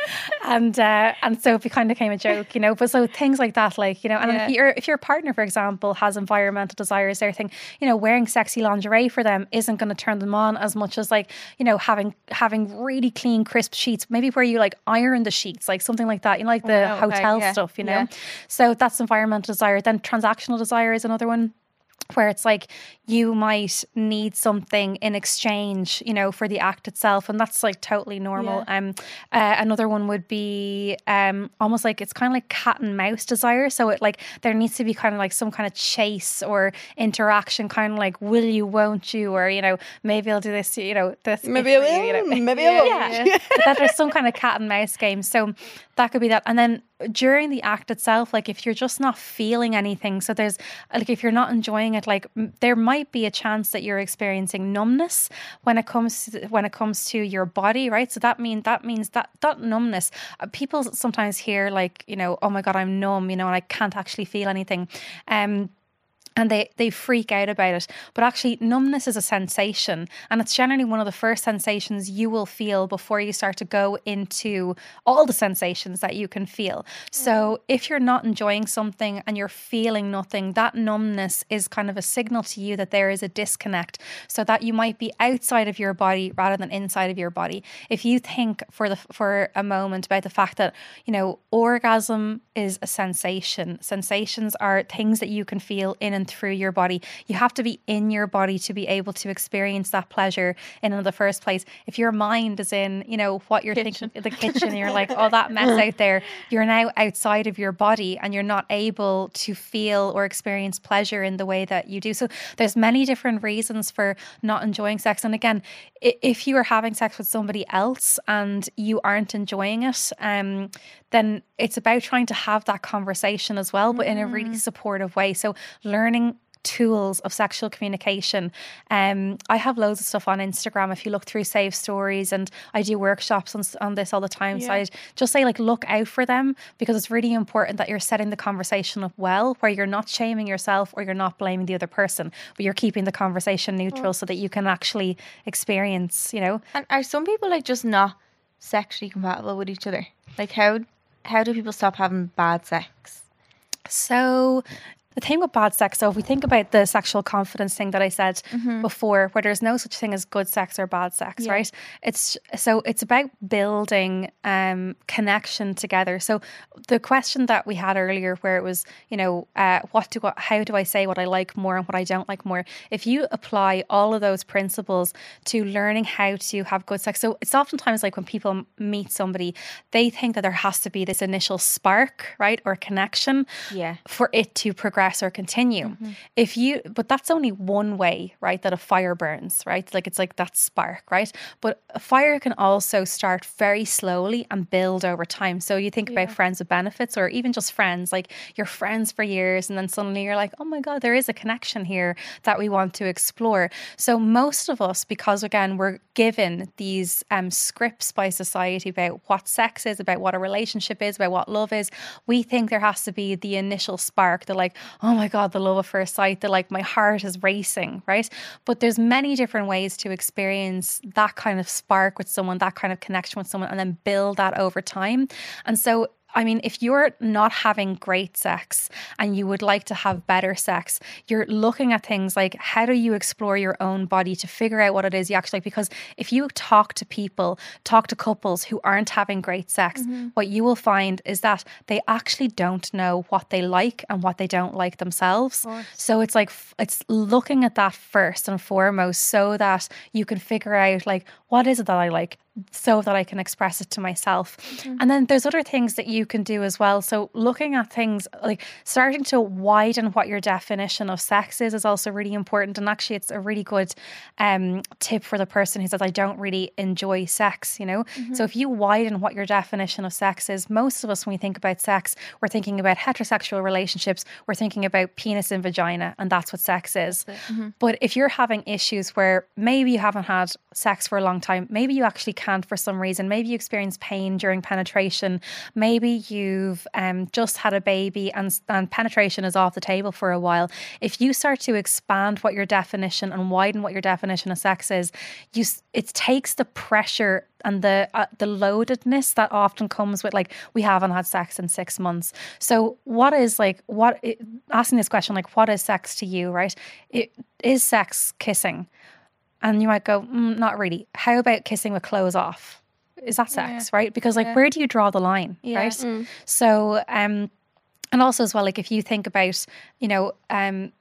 And uh, and so it kind of became a joke, you know. But so things like that, like you know, and Yeah. if your if your partner, for example, has environmental desires, they're thinking, you know, wearing sexy lingerie for them isn't going to turn them on as much as like you know having having really clean, crisp sheets. Maybe where you like iron the sheets, like something like that. You know, like the Oh, okay, hotel yeah, stuff, you know. yeah. So that's environmental desire. Then transactional desire is another one where it's like you might need something in exchange, you know, for the act itself, and that's like totally normal. Um, uh, another one would be um, almost like it's kind of like cat and mouse desire. So it like there needs to be kind of like some kind of chase or interaction, kind of like will you, won't you, or you know, maybe I'll do this, you know, this Maybe I for you, you know. will. Maybe I won't. Yeah, that there's some kind of cat and mouse game. So that could be that. And then during the act itself, like if you're just not feeling anything, so there's like if you're not enjoying it, like there might be a chance that you're experiencing numbness when it comes to when it comes to your body, right? So that mean that means that that numbness. Uh, people sometimes hear like you know, oh my god, I'm numb, you know, and I can't actually feel anything. Um, and they they freak out about it. But actually numbness is a sensation and it's generally one of the first sensations you will feel before you start to go into all the sensations that you can feel. So mm. if you're not enjoying something and you're feeling nothing that numbness is kind of a signal to you that there is a disconnect so that you might be outside of your body rather than inside of your body. If you think for the for a moment about the fact that you know orgasm is a sensation sensations are things that you can feel in and through your body. You have to be in your body to be able to experience that pleasure in the first place. If your mind is in you know what you're thinking in the kitchen you're like oh that mess out there you're now outside of your body and you're not able to feel or experience pleasure in the way that you do. So there's many different reasons for not enjoying sex. And again if you are having sex with somebody else and you aren't enjoying it um then it's about trying to have that conversation as well but in a really supportive way so learning tools of sexual communication. Um, I have loads of stuff on Instagram. If you look through Save Stories, and I do workshops on, on this all the time. So I just say like look out for them because it's really important that you're setting the conversation up well, where you're not shaming yourself or you're not blaming the other person, but you're keeping the conversation neutral so that you can actually experience. You know, And are some people like just not sexually compatible with each other? Like how how do people stop having bad sex? So the thing with bad sex, so if we think about the sexual confidence thing that I said before, where there's no such thing as good sex or bad sex, right? It's so it's about building um, connection together. So the question that we had earlier, where it was, you know, uh, what do I, how do I say what I like more and what I don't like more? If you apply all of those principles to learning how to have good sex, so it's oftentimes like when people meet somebody, they think that there has to be this initial spark, right, or connection Yeah. for it to progress progress or continue. If you, but that's only one way, right? That a fire burns, right? Like it's like that spark, right? But a fire can also start very slowly and build over time. So you think about friends with benefits or even just friends, like you're friends for years and then suddenly you're like, oh my God, there is a connection here that we want to explore. So most of us, because again, we're given these um, scripts by society about what sex is, about what a relationship is, about what love is, we think there has to be the initial spark, the like, oh my God, the love at first sight, the like, my heart is racing, right? But there's many different ways to experience that kind of spark with someone, that kind of connection with someone, and then build that over time. And so I mean, if you're not having great sex and you would like to have better sex, you're looking at things like how do you explore your own body to figure out what it is you actually like? Because if you talk to people, talk to couples who aren't having great sex, mm-hmm. what you will find is that they actually don't know what they like and what they don't like themselves. So it's like, it's looking at that first and foremost so that you can figure out like, what is it that I like? So that I can express it to myself. Mm-hmm. And then there's other things that you can do as well. So looking at things like starting to widen what your definition of sex is is also really important. And actually, it's a really good um, tip for the person who says, I don't really enjoy sex, you know? Mm-hmm. So if you widen what your definition of sex is, most of us, when we think about sex, we're thinking about heterosexual relationships, we're thinking about penis and vagina, and that's what sex is. Mm-hmm. But if you're having issues where maybe you haven't had sex for a long time, maybe you actually can't for some reason, maybe you experience pain during penetration, maybe you've um, just had a baby and, and penetration is off the table for a while. If you start to expand what your definition and widen what your definition of sex is, you it takes the pressure and the uh, the loadedness that often comes with like we haven't had sex in six months. So what is like what asking this question like what is sex to you? Right? It is sex kissing, and you might go mm, not really. How about kissing with clothes off? Is that sex? Right? Because like where do you draw the line? Right? So um, and also as well like if you think about you know um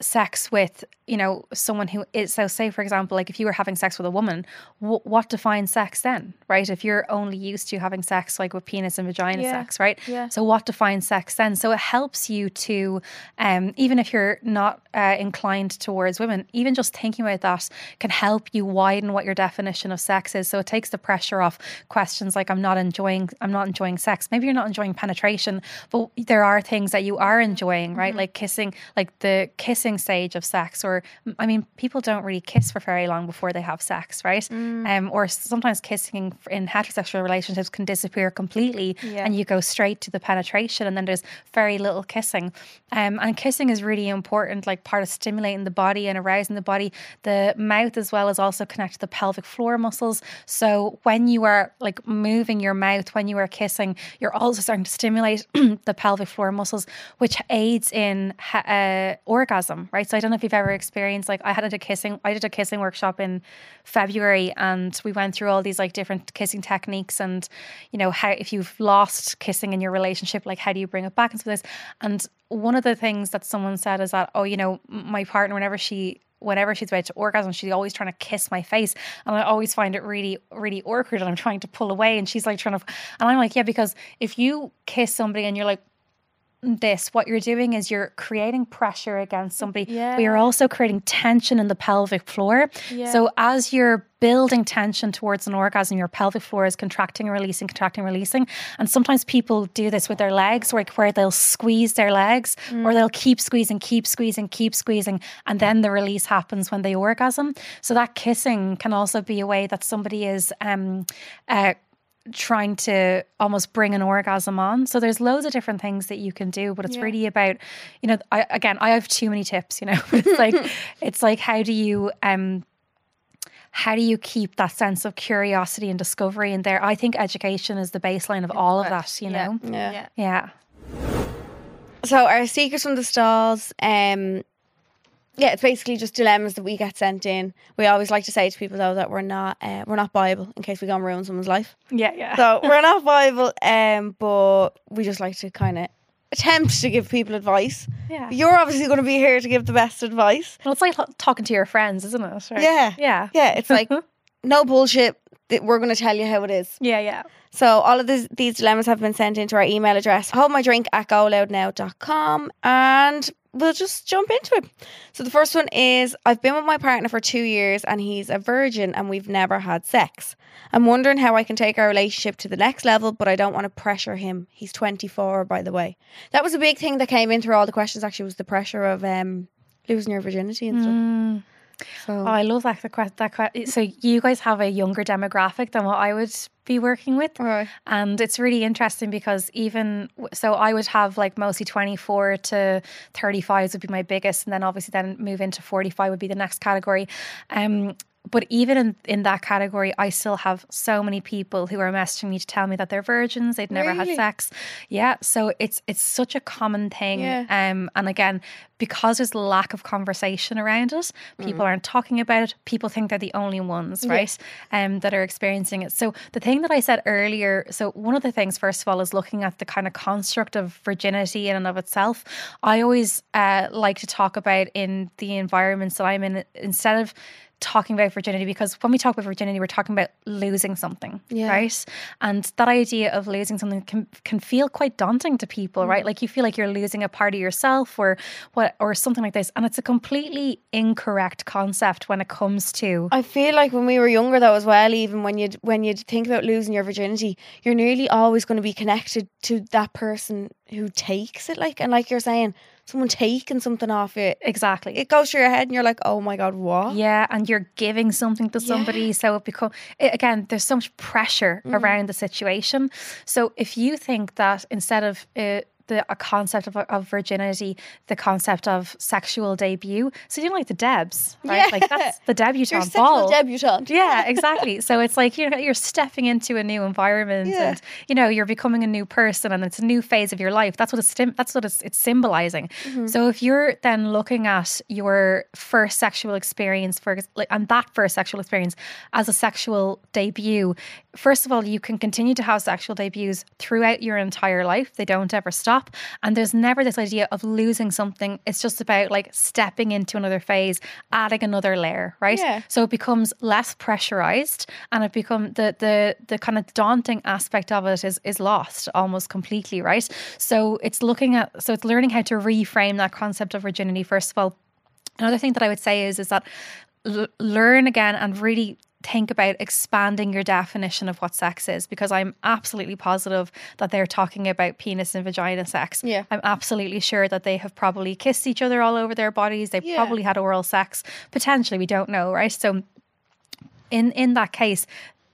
sex with you know someone who is so say for example like if you were having sex with a woman w- what defines sex then right? If you're only used to having sex like with penis and vagina Yeah. sex right? Yeah. so what defines sex then? So it helps you to um even if you're not uh, inclined towards women even just thinking about that can help you widen what your definition of sex is. So it takes the pressure off questions like i'm not enjoying i'm not enjoying sex. Maybe you're not enjoying penetration but there are things that you are enjoying right? Like kissing like the kissing stage of sex or i mean people don't really kiss for very long before they have sex right? Um or sometimes kissing in heterosexual relationships can disappear completely Yeah. and you go straight to the penetration and then there's very little kissing. Um and kissing is really important like part of stimulating the body and arousing the body. The mouth as well is also connected to the pelvic floor muscles. So when you are like moving your mouth when you are kissing you're also starting to stimulate the pelvic floor muscles which aids in uh, orgasm right so i don't know if you've ever experienced like i had a kissing i did a kissing workshop in february and we went through all these like different kissing techniques and you know how if you've lost kissing in your relationship like how do you bring it back and so this and one of the things that someone said is that oh you know my partner whenever she whenever she's about to orgasm, she's always trying to kiss my face. And I always find it really, really awkward and I'm trying to pull away. And she's like trying to, and I'm like, yeah, because if you kiss somebody and you're like, this, what you're doing is you're creating pressure against somebody. Yeah. But you're also creating tension in the pelvic floor. Yeah. So as you're building tension towards an orgasm, your pelvic floor is contracting, and releasing, contracting, releasing. And sometimes people do this with their legs, where, where they'll squeeze their legs or they'll keep squeezing, keep squeezing, keep squeezing. And then the release happens when they orgasm. So that kissing can also be a way that somebody is um, uh, trying to almost bring an orgasm on. So there's loads of different things that you can do, but it's really about, you know, I, again, I have too many tips, you know, it's like, it's like, how do you, um, how do you keep that sense of curiosity and discovery in there? I think education is the baseline of all of that, you Yeah. know? Yeah. Yeah. Yeah. So our secrets from the stalls, um, yeah, it's basically just dilemmas that we get sent in. We always like to say to people though that we're not uh, we're not Bible in case we go and ruin someone's life. Yeah. Yeah. So we're not Bible, um, but we just like to kind of attempt to give people advice. yeah. You're obviously going to be here to give the best advice. Well, it's like talking to your friends, isn't it? Right? Yeah. Yeah. Yeah, it's like no bullshit. We're going to tell you how it is. Yeah. Yeah. So all of this, these dilemmas have been sent into our email address, hold my drink at goloudnow.com. And we'll just jump into it. So the first one is I've been with my partner for two years and he's a virgin and we've never had sex. I'm wondering how I can take our relationship to the next level, but I don't want to pressure him. He's 24, by the way. That was a big thing that came in through all the questions. Actually, was the pressure of um, losing your virginity and stuff. So Oh, I love that. That que- so you guys have a younger demographic than what I would be working with, Right. and it's really interesting because even so, I would have like mostly twenty four to thirty fives would be my biggest, and then obviously then move into forty five would be the next category. Um, but even in, in that category, I still have so many people who are messaging me to tell me that they're virgins, they've never Really? had sex. Yeah, so it's it's such a common thing. Yeah. Um, and again, because there's lack of conversation around it, people aren't talking about it. People think they're the only ones, right? Um, that are experiencing it. So the thing that I said earlier, so one of the things, first of all, is looking at the kind of construct of virginity in and of itself. I always uh, like to talk about in the environments that I'm in instead of talking about virginity because when we talk about virginity we're talking about losing something Yeah. right and that idea of losing something can can feel quite daunting to people mm. right like you feel like you're losing a part of yourself or what or something like this and it's a completely incorrect concept when it comes to I feel like when we were younger, though, as well, even when you when you think about losing your virginity, you're nearly always going to be connected to that person who takes it. Like, and like you're saying, someone taking something off it, exactly it goes through your head, and you're like, oh my god, what? Yeah, and you're giving something to somebody, so it become it, again. There's so much pressure around the situation. So if you think that instead of uh, the a concept of, of virginity, the concept of sexual debut, so you know, like the Debs, right? Like that's the debutante sexual ball. debutante. Yeah, exactly. So it's like you know you're stepping into a new environment, Yeah. and you know you're becoming a new person, and it's a new phase of your life. That's what it's that's what it's, it's symbolizing. Mm-hmm. So if you're then looking at your first sexual experience for like and that first sexual experience as a sexual debut, first of all, you can continue to have sexual debuts throughout your entire life. They don't ever stop, and there's never this idea of losing something. It's just about like stepping into another phase, adding another layer, right? Yeah. So it becomes less pressurized and it become the the the kind of daunting aspect of it is is lost almost completely, right? So it's looking at so it's learning how to reframe that concept of virginity first of all. Another thing that I would say is is that l- learn again and really think about expanding your definition of what sex is because I'm absolutely positive that they're talking about penis and vagina sex. Yeah. I'm absolutely sure that they have probably kissed each other all over their bodies. They've Yeah. probably had oral sex. Potentially, we don't know, right? So in in that case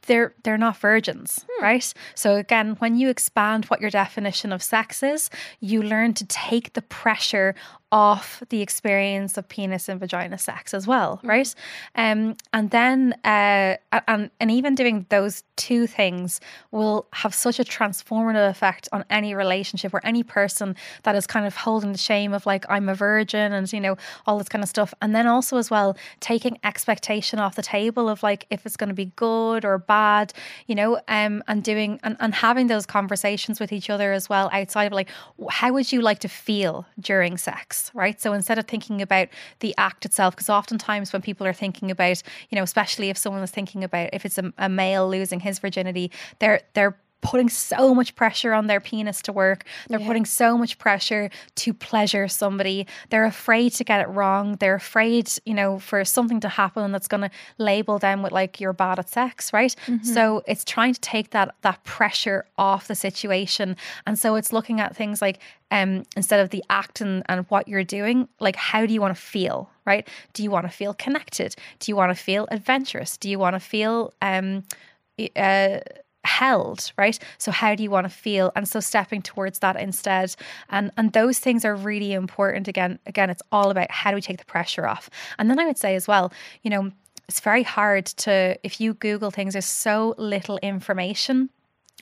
they're they're not virgins hmm. right so again when you expand what your definition of sex is you learn to take the pressure off the experience of penis and vagina sex as well right? Um and then uh and and even doing those two things will have such a transformative effect on any relationship or any person that is kind of holding the shame of like I'm a virgin and you know all this kind of stuff. And then also as well taking expectation off the table of like if it's going to be good or bad you know um and doing and, and having those conversations with each other as well outside of like how would you like to feel during sex right? So instead of thinking about the act itself because oftentimes when people are thinking about you know especially if someone is thinking about if it's a, a male losing his virginity they're they're putting so much pressure on their penis to work. They're putting so much pressure to pleasure somebody. They're afraid to get it wrong. They're afraid, you know, for something to happen that's going to label them with like you're bad at sex, right? So it's trying to take that that pressure off the situation. And so it's looking at things like um instead of the act and, and what you're doing, like how do you want to feel, right? Do you want to feel connected? Do you want to feel adventurous? Do you want to feel um uh held right? So how do you want to feel? And so stepping towards that instead. And and those things are really important. Again again it's all about how do we take the pressure off? And then i would say as well you know it's very hard to if you google things there's so little information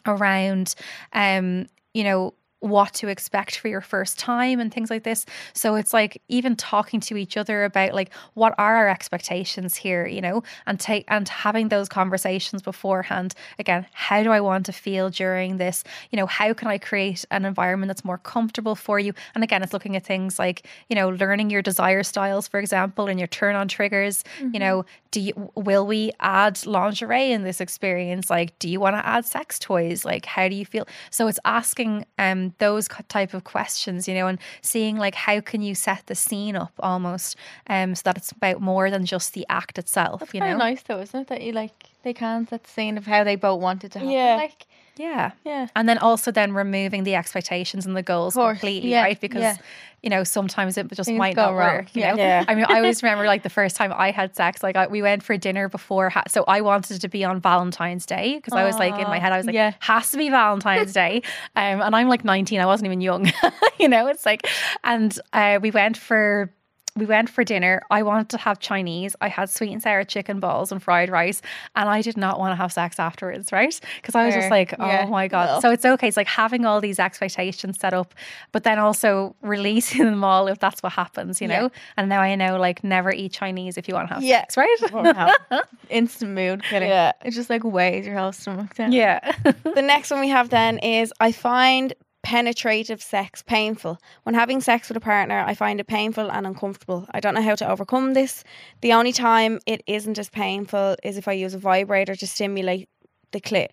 around um you know what to expect for your first time and things like this. So it's like even talking to each other about like what are our expectations here you know and take and having those conversations beforehand. Again how do i want to feel during this? You know how can i create an environment that's more comfortable for you? And again it's looking at things like you know learning your desire styles for example and your turn on triggers. You know do you will we add lingerie in this experience? Like do you want to add sex toys? Like how do you feel? So it's asking um um, those type of questions, you know, and seeing like how can you set the scene up almost, um, so that it's about more than just the act itself, That's you know. nice though, isn't it? That you like they can set the scene of how they both wanted to happen. Yeah. Like Yeah. yeah. And then also then removing the expectations and the goals completely, yeah, right? Because yeah. you know sometimes it just Things might not wrong, work. You yeah. know, Yeah. I mean, I always remember like the first time I had sex. Like I, we went for dinner before, ha- so I wanted it to be on Valentine's Day because I was like in my head, I was like, yeah. has to be Valentine's Day, um, and I'm like 19. I wasn't even young, you know. It's like, and uh, we went for we went for dinner. I wanted to have Chinese. I had sweet and sour chicken balls and fried rice, and I did not want to have sex afterwards, right? Because I was just like, oh Yeah. my god. Well. So it's okay. It's like having all these expectations set up, but then also releasing them all if that's what happens, you know. Yeah. And now I know, like, never eat Chinese if you want to have Yeah. sex, right? Instant mood. Yeah. It just like weighs your whole stomach down. yeah. The next one we have then is I find penetrative sex painful. When having sex with a partner, I find it painful and uncomfortable. I don't know how to overcome this. The only time it isn't as painful is if I use a vibrator to stimulate the clit.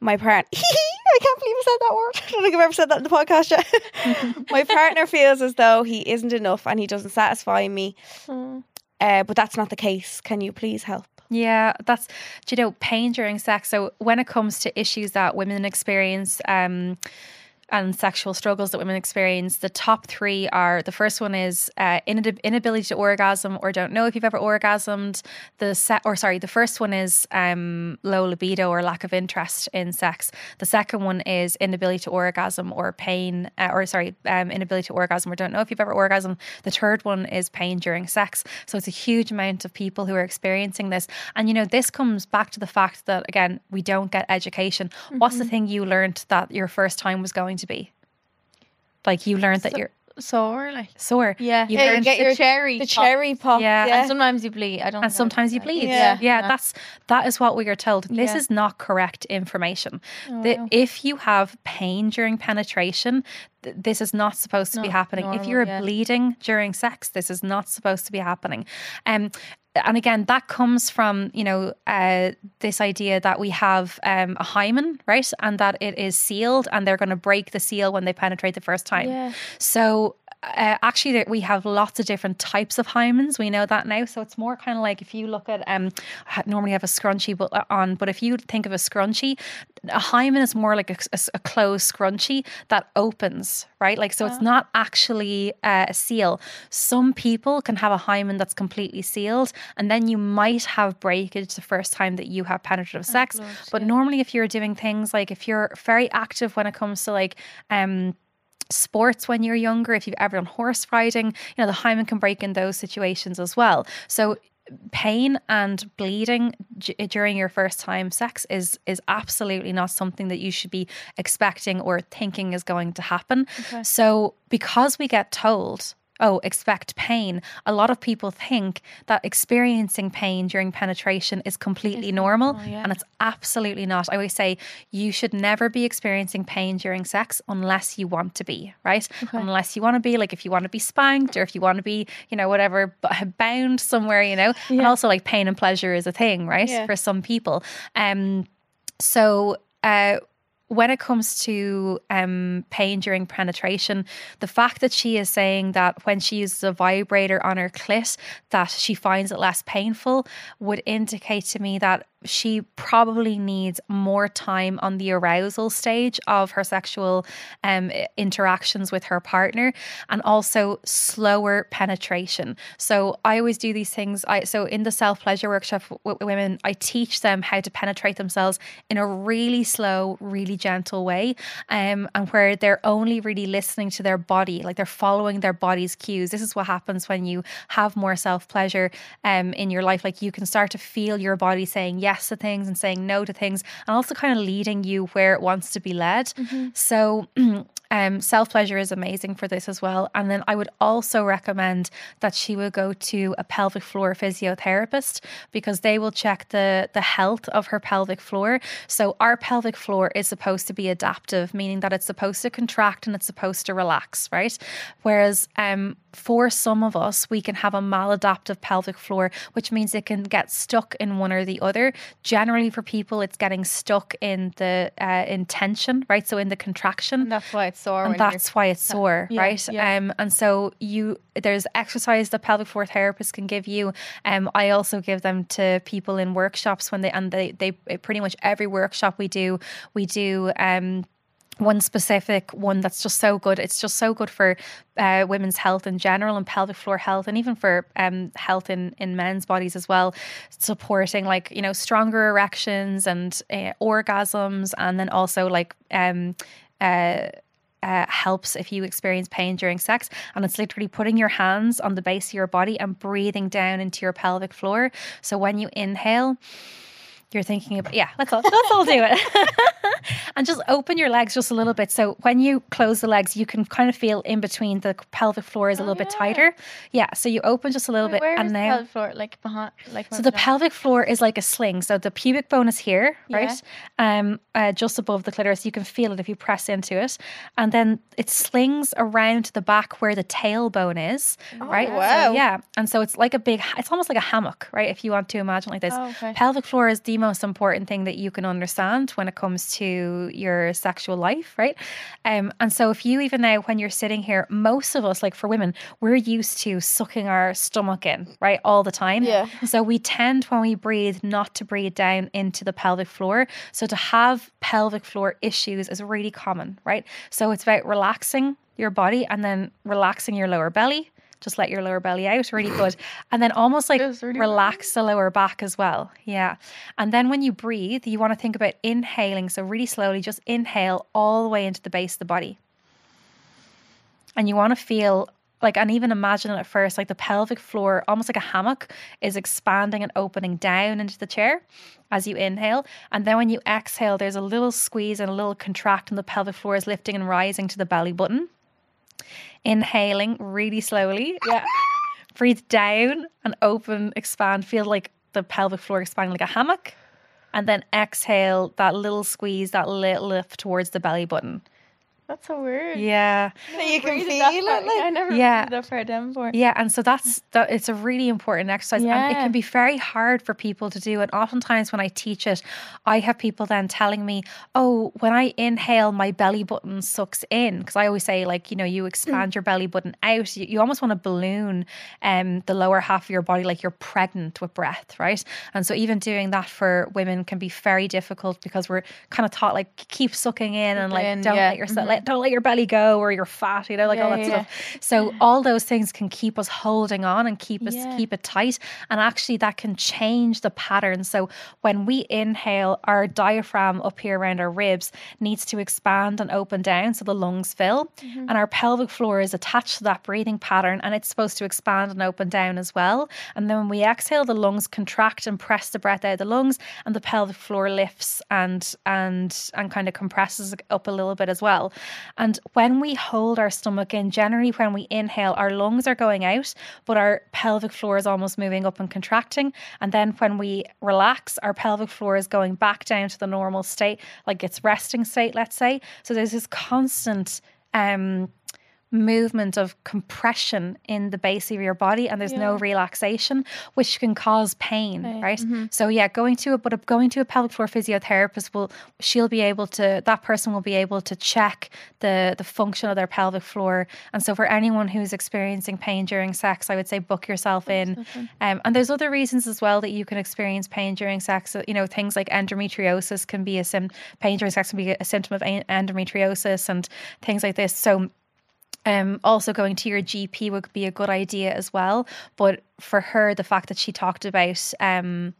My partner, I can't believe I said that word. I don't think I've ever said that in the podcast yet. My partner feels as though he isn't enough and he doesn't satisfy me. Mm. Uh, but that's not the case. Can you please help? Yeah, that's do you know pain during sex. So when it comes to issues that women experience, um, and sexual struggles that women experience, the top three are the first one is uh, inab- inability to orgasm or don't know if you've ever orgasmed. The set or sorry, the first one is um, low libido or lack of interest in sex. The second one is inability to orgasm or pain uh, or sorry, um, inability to orgasm or don't know if you've ever orgasmed. The third one is pain during sex. So it's a huge amount of people who are experiencing this. And you know, this comes back to the fact that again, we don't get education. What's the thing you learned that your first time was going to be? Like you learned that So- you're Sore, like sore. yeah. You Yeah, learned get your cherry, The pop. cherry pop. Yeah, And sometimes you bleed. I don't. and sometimes you bleed. Yeah. Yeah, that's that is what we are told. This Yeah. is not correct information. Oh, The- wow. if you have pain during penetration, th- this is not supposed to be Not happening. if you're yeah. bleeding during sex, this is not supposed to be happening. Um, and again, that comes from you know uh, this idea that we have um, a hymen, right, and that it is sealed, and they're going to break the seal when they penetrate the first time. Yeah. So uh, actually, there, we have lots of different types of hymens. We know that now. So it's more kind of like if you look at um, I normally have a scrunchie but, uh, on, but if you think of a scrunchie, a hymen is more like a, a, a closed scrunchie that opens, right? Like so, it's not actually uh, a seal. Some people can have a hymen that's completely sealed, and then you might have breakage the first time that you have penetrative sex. Lord, but yeah. normally, if you're doing things like if you're very active when it comes to like um sports when you're younger, if you've ever done horse riding, you know, the hymen can break in those situations as well. So pain and bleeding d- during your first time sex is is absolutely not something that you should be expecting or thinking is going to happen. So because we get told oh, expect pain. A lot of people think that experiencing pain during penetration is completely normal, normal, yeah. and it's absolutely not. I always say you should never be experiencing pain during sex unless you want to be, right? Unless you want to be like if you want to be spanked or if you want to be, you know, whatever, bound somewhere, you know. And also like pain and pleasure is a thing, right? Yeah. For some people. Um so uh when it comes to um, pain during penetration, the fact that she is saying that when she uses a vibrator on her clit, that she finds it less painful, would indicate to me that she probably needs more time on the arousal stage of her sexual um, interactions with her partner, and also slower penetration. So I always do these things. I so in the self pleasure workshop with women, I teach them how to penetrate themselves in a really slow, really gentle way, um, and where they're only really listening to their body, like they're following their body's cues. This is what happens when you have more self pleasure um, in your life. Like you can start to feel your body saying yes to things and saying no to things, and also kind of leading you where it wants to be led. Mm-hmm. So. Um, self pleasure is amazing for this as well. And then I would also recommend that she will go to a pelvic floor physiotherapist because they will check the, the health of her pelvic floor. So, our pelvic floor is supposed to be adaptive, meaning that it's supposed to contract and it's supposed to relax, right? Whereas um, for some of us, we can have a maladaptive pelvic floor, which means it can get stuck in one or the other. Generally, for people, it's getting stuck in the uh, in tension, right? So, in the contraction. And that's why it's sore. and that's why it's sore, yeah, right? yeah. Um, and so you there's exercise that pelvic floor therapists can give you. Um, I also give them to people in workshops when they and they they pretty much every workshop we do we do um one specific one that's just so good. It's just so good for uh, women's health in general and pelvic floor health, and even for um, health in, in men's bodies as well. Supporting like you know stronger erections and uh, orgasms, and then also like um, uh, uh, helps if you experience pain during sex. And it's literally putting your hands on the base of your body and breathing down into your pelvic floor. So when you inhale, you're thinking about yeah let's all let's all do it and just open your legs just a little bit so when you close the legs you can kind of feel in between the pelvic floor is a little bit yeah. tighter yeah so you open just a little Wait, bit where and is the pelvic floor? Like behind, like so the pelvic floor is like a sling. So the pubic bone is here, Yeah. right? Um, uh, just above the clitoris. You can feel it if you press into it, and then it slings around the back where the tailbone is, right? So, wow. yeah, and so it's like a big. It's almost like a hammock, right? If you want to imagine like this. Oh, okay. Pelvic floor is the most important thing that you can understand when it comes to your sexual life, right? Um, and so if you even now when you're sitting here, most of us, like for women, we're used to sucking our stomach in, right, all the time. Yeah. So we tend when we breathe not to breathe down into the pelvic floor. So to have pelvic floor issues is really common, right? So it's about relaxing your body and then relaxing your lower belly. Just let your lower belly out, really good. And then almost like really relax the lower back as well. Yeah. And then when you breathe, you want to think about inhaling. So really slowly, just inhale all the way into the base of the body. And you want to feel like, and even imagine it at first, like the pelvic floor, almost like a hammock, is expanding and opening down into the chair as you inhale. And then when you exhale, there's a little squeeze and a little contract, and the pelvic floor is lifting and rising to the belly button. Inhaling really slowly. Yeah. Breathe down and open, expand. Feel like the pelvic floor expanding like a hammock. And then exhale that little squeeze, that little lift towards the belly button. That's so weird. Yeah. You can Breathe feel it. Like, I never Yeah. breathed that far down before. Yeah, and so that's that. It's a really important exercise, and it can be very hard for people to do. And oftentimes, when I teach it, I have people then telling me, "Oh, when I inhale, my belly button sucks in." Because I always say, like, you know, you expand your belly button out. You, you almost want to balloon um, the lower half of your body, like you're pregnant with breath, right? And so, even doing that for women can be very difficult because we're kind of taught like keep sucking in and like in, don't yeah. let yourself let, don't let your belly go or you're fat, you know, like all that yeah, stuff. So all those things can keep us holding on and keep us Yeah. keep it tight. And actually that can change the pattern. So when we inhale, our diaphragm up here around our ribs needs to expand and open down so the lungs fill. Mm-hmm. And our pelvic floor is attached to that breathing pattern and it's supposed to expand and open down as well. And then when we exhale, the lungs contract and press the breath out of the lungs and the pelvic floor lifts and and and kind of compresses up a little bit as well. And when we hold our stomach in, generally when we inhale, our lungs are going out, but our pelvic floor is almost moving up and contracting. And then when we relax, our pelvic floor is going back down to the normal state, like its resting state, let's say. So there's this constant um movement of compression in the base of your body and there's no relaxation which can cause pain right? So yeah going to a but going to a pelvic floor physiotherapist will she'll be able to that person will be able to check the the function of their pelvic floor. And so for anyone who's experiencing pain during sex i would say book yourself in. um, and there's other reasons as well that you can experience pain during sex. You know things like endometriosis can be a sim pain during sex can be a symptom of endometriosis and things like this. So um, also going to your GP would be a good idea as well. But for her, the fact that she talked about um,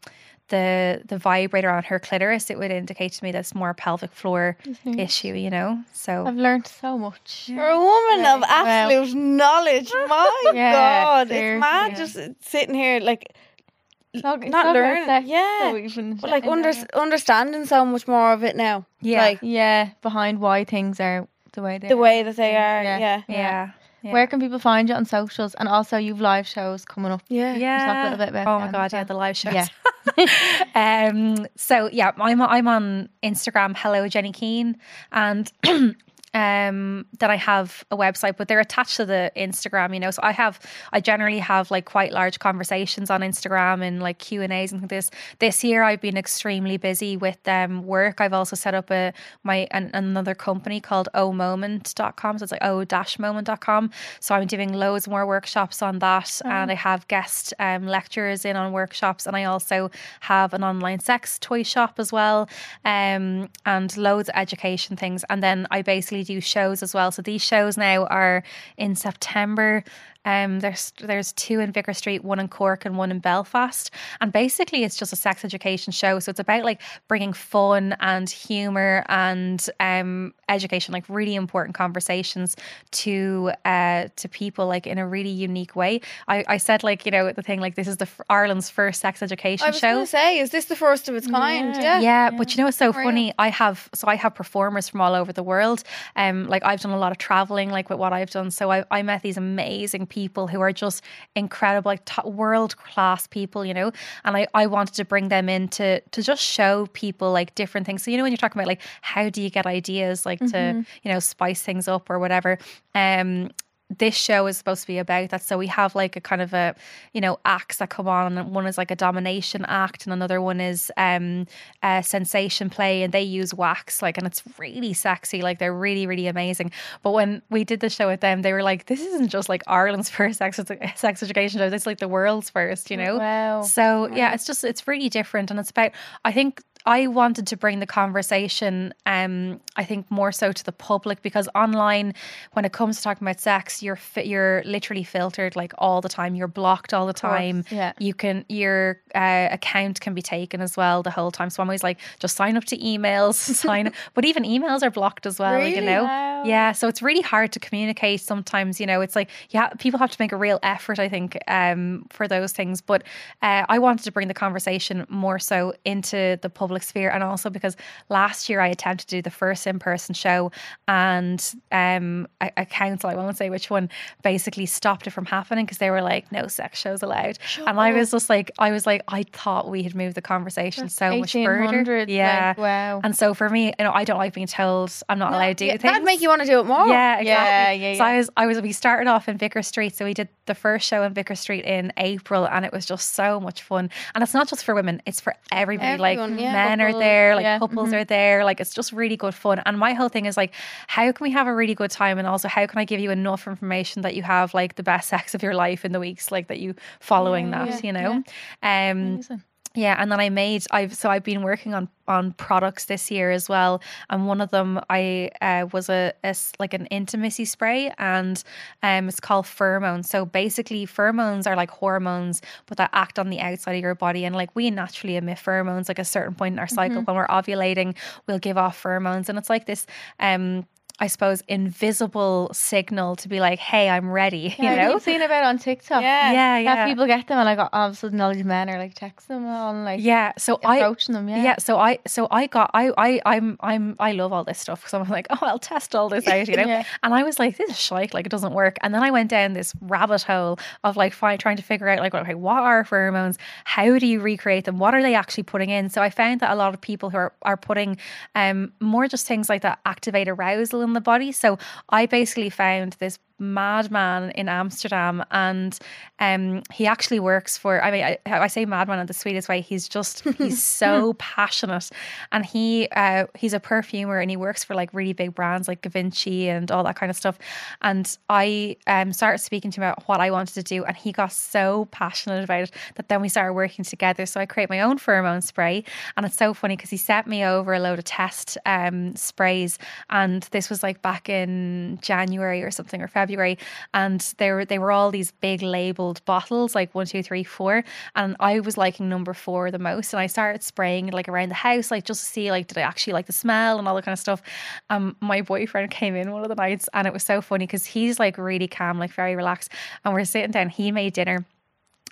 the the vibrator on her clitoris, it would indicate to me that's more a pelvic floor issue. You know, so I've learned so much. You're a woman of absolute knowledge. My Yeah, God, it's seriously. mad just sitting here like Talk- not talk learning. sex, Yeah. so even but like under, understanding so much more of it now. Yeah. like yeah, behind why things are the way they the are. way that they are. Yeah. Yeah, yeah, yeah. Where can people find you on socials? And also, you've live shows coming up. yeah, yeah. talk a little bit about oh my them god, as yeah, the live shows. Yeah. um. So yeah, I'm I'm on Instagram. Hello, Jenny Keane, and um then i have a website but they're attached to the instagram you know? So i have i generally have like quite large conversations on instagram and like q and a's and this. This year i've been extremely busy with um work. I've also set up a my an, another company called o moment.com so it's like o dash moment.com so i'm doing loads more workshops on that and i have guest um lecturers in on workshops and i also have an online sex toy shop as well um and loads of education things. And then i basically do shows as well. So these shows now are in september um, there's there's two in Vicar Street, one in Cork and one in Belfast, and basically it's just a sex education show. So it's about like bringing fun and humor and um, education, like really important conversations to uh, to people, like in a really unique way. I, I said like you know the thing like this is the Ireland's first sex education I was show. say, is this the first of its kind? Yeah. Yeah. Yeah, but you know what's so funny? I have so I have performers from all over the world. Um, like I've done a lot of traveling, like with what I've done. So I, I met these amazing people who are just incredible, like world class people, you know. And I, I wanted to bring them in to to just show people like different things. So you know when you're talking about like how do you get ideas, like to you know spice things up or whatever. Um, this show is supposed to be about that. So we have like a kind of a, you know, acts that come on. And one is like a domination act, and another one is um a sensation play, and they use wax, like, and it's really sexy. Like they're really, really amazing. But when we did the show with them, they were like, "This isn't just like Ireland's first sex sex education show. This is like the world's first, you know." Wow. So yeah, it's just it's really different, and it's about. I think I wanted to bring the conversation, um, I think more so to the public because online, when it comes to talking about sex, you're fi- you're literally filtered like all the time. You're blocked all the time. yeah. You can your uh, account can be taken as well the whole time. So I'm always like, just sign up to emails, sign. Up. But even emails are blocked as well. You Really? know, Wow. yeah. So it's really hard to communicate sometimes. You know, it's like yeah, people have to make a real effort. I think um, for those things. But uh, I wanted to bring the conversation more so into the public sphere, and also because last year I attempted to do the first in-person show, and um, a, a council, I won't say which one, basically stopped it from happening because they were like, no sex shows allowed, and I was just like, I was like, I thought we had moved the conversation so much further. Yeah. like, wow. And so for me, you know, I don't like being told I'm not allowed to do Yeah, things. that'd make you want to do it more. Yeah, exactly. Yeah, yeah, So. I was, I was. We started off in Vicar Street, so we did the first show in Vicar Street in April, and it was just so much fun. And it's not just for women; it's for everybody. Everyone, like yeah. men are Couples, there, like yeah, couples are there. Like it's just really good fun. And my whole thing is like, how can we have a really good time, and also how can I give you enough information that you have like the best sex of your life in the weeks like that you following that, yeah, you know. Um, Amazing. Yeah, and then I made I've so I've been working on on products this year as well, and one of them I uh, was a like an intimacy spray, and um it's called pheromones. So basically, pheromones are like hormones, but that act on the outside of your body, and like we naturally emit pheromones. Like a certain point in our cycle when we're ovulating, we'll give off pheromones, and it's like this um. I suppose invisible signal to be like, "Hey, I'm ready," you Yeah, know. I've seen about on TikTok. Yeah. yeah, Yeah, people get them, and like all of a sudden, all these men are like texting them and like yeah, so I approaching them. Yeah, yeah so i so i got i i i'm i'm i love all this stuff because i'm like oh i'll test all this out you know Yeah. and i was like this is shite like it doesn't work and then i went down this rabbit hole of like trying to figure out like okay what are pheromones how do you recreate them what are they actually putting in so i found that a lot of people who are, are putting um more just things like that activate arousal in the body. So i basically found this madman in Amsterdam, and um, he actually works for. I mean, I, I say madman in the sweetest way. He's just he's so passionate, and he uh, he's a perfumer, and he works for like really big brands like Givenchy and all that kind of stuff. And I um, started speaking to him about what I wanted to do, and he got so passionate about it that then we started working together. So I create my own pheromone spray, and it's so funny because he sent me over a load of test um, sprays, and this was like back in January or something or February, and they were they were all these big labeled bottles, like one, two, three, four, and I was liking number four the most, and I started spraying like around the house, like just to see like did I actually like the smell and all that kind of stuff. Um, my boyfriend came in one of the nights, and it was so funny because he's like really calm, like very relaxed, and we're sitting down. He made dinner.